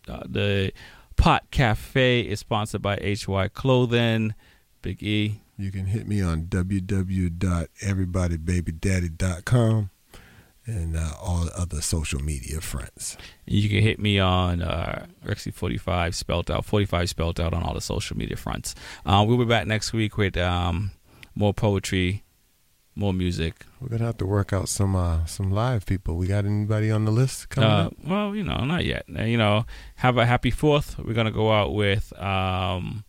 uh, the Pot Cafe is sponsored by HY Clothing. Big E. You can hit me on www.everybodybabydaddy.com and uh, all the other social media fronts. You can hit me on uh, Rexy45 spelled out, 45 spelled out on all the social media fronts. Uh, we'll be back next week with um, more poetry, more music. We're gonna have to work out some uh, some live people. We got anybody on the list coming Uh, up? well, you know, not yet. You know, have a happy fourth. We're gonna go out with um,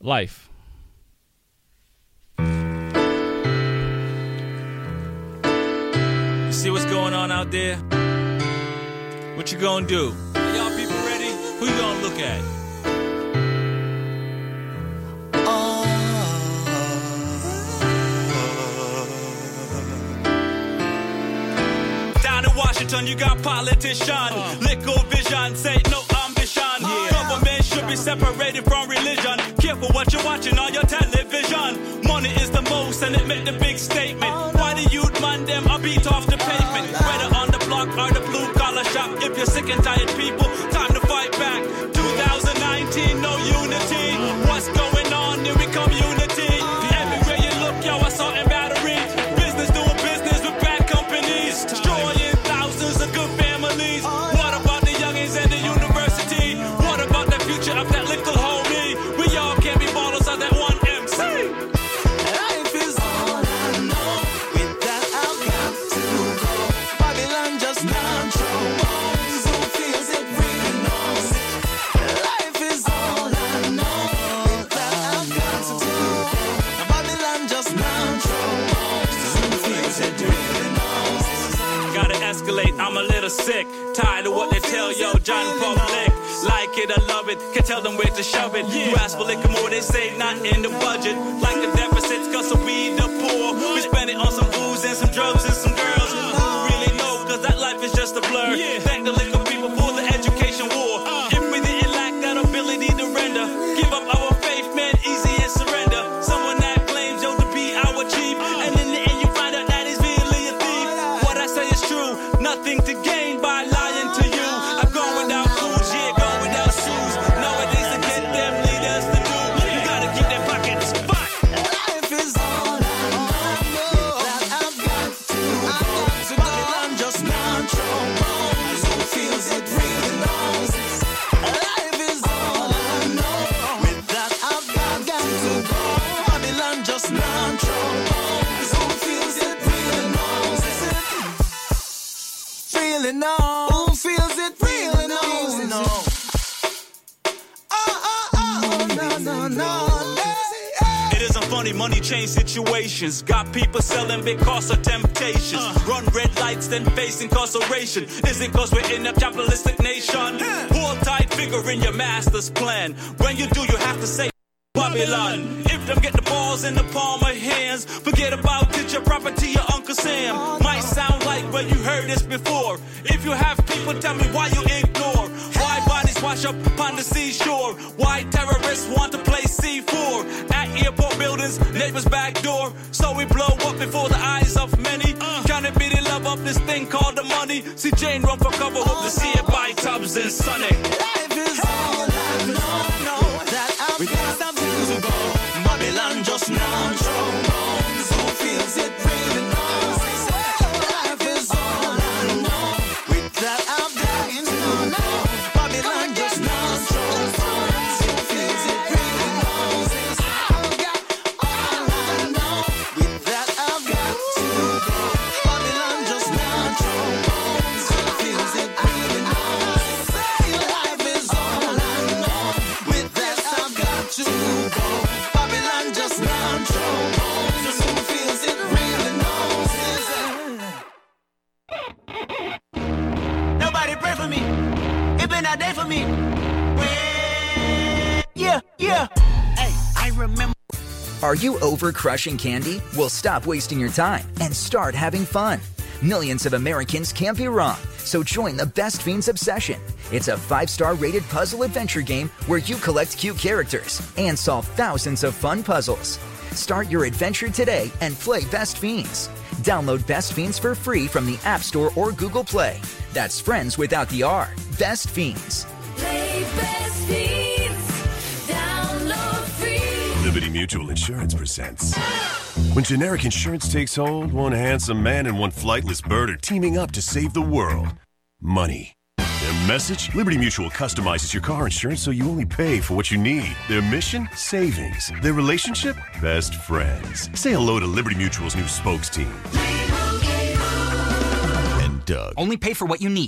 life. You see what's going on out there? What you gonna do? Are y'all people ready? Who you gonna look at? Down in Washington, you got politician, uh. liquor vision, say no should be separated from religion. Careful what you're watching on your television. Money is the most, and it make the big statement. Why do you man them are beat off the pavement? Whether on the block or the blue collar shop. If you're sick and tired, people, love it, can tell them where to shove it. You ask for liquor more, they say not in the budget. Like the deficits, cause we face incarceration. Is it cause we're in a capitalistic nation? Hold tight, figure in your master's plan. When you do, you have to say crushing candy? Well, stop wasting your time and start having fun. Millions of Americans can't be wrong, so join the Best Fiends Obsession. It's a five star rated puzzle adventure game where you collect cute characters and solve thousands of fun puzzles. Start your adventure today and play Best Fiends. Download Best Fiends for free from the App Store or Google Play. That's friends without the R. Best Fiends. Insurance presents. When generic insurance takes hold, one handsome man and one flightless bird are teaming up to save the world. Money. Their message? Liberty Mutual customizes your car insurance so you only pay for what you need. Their mission? Savings. Their relationship? Best friends. Say hello to Liberty Mutual's new spokes team. And Doug. Only pay for what you need.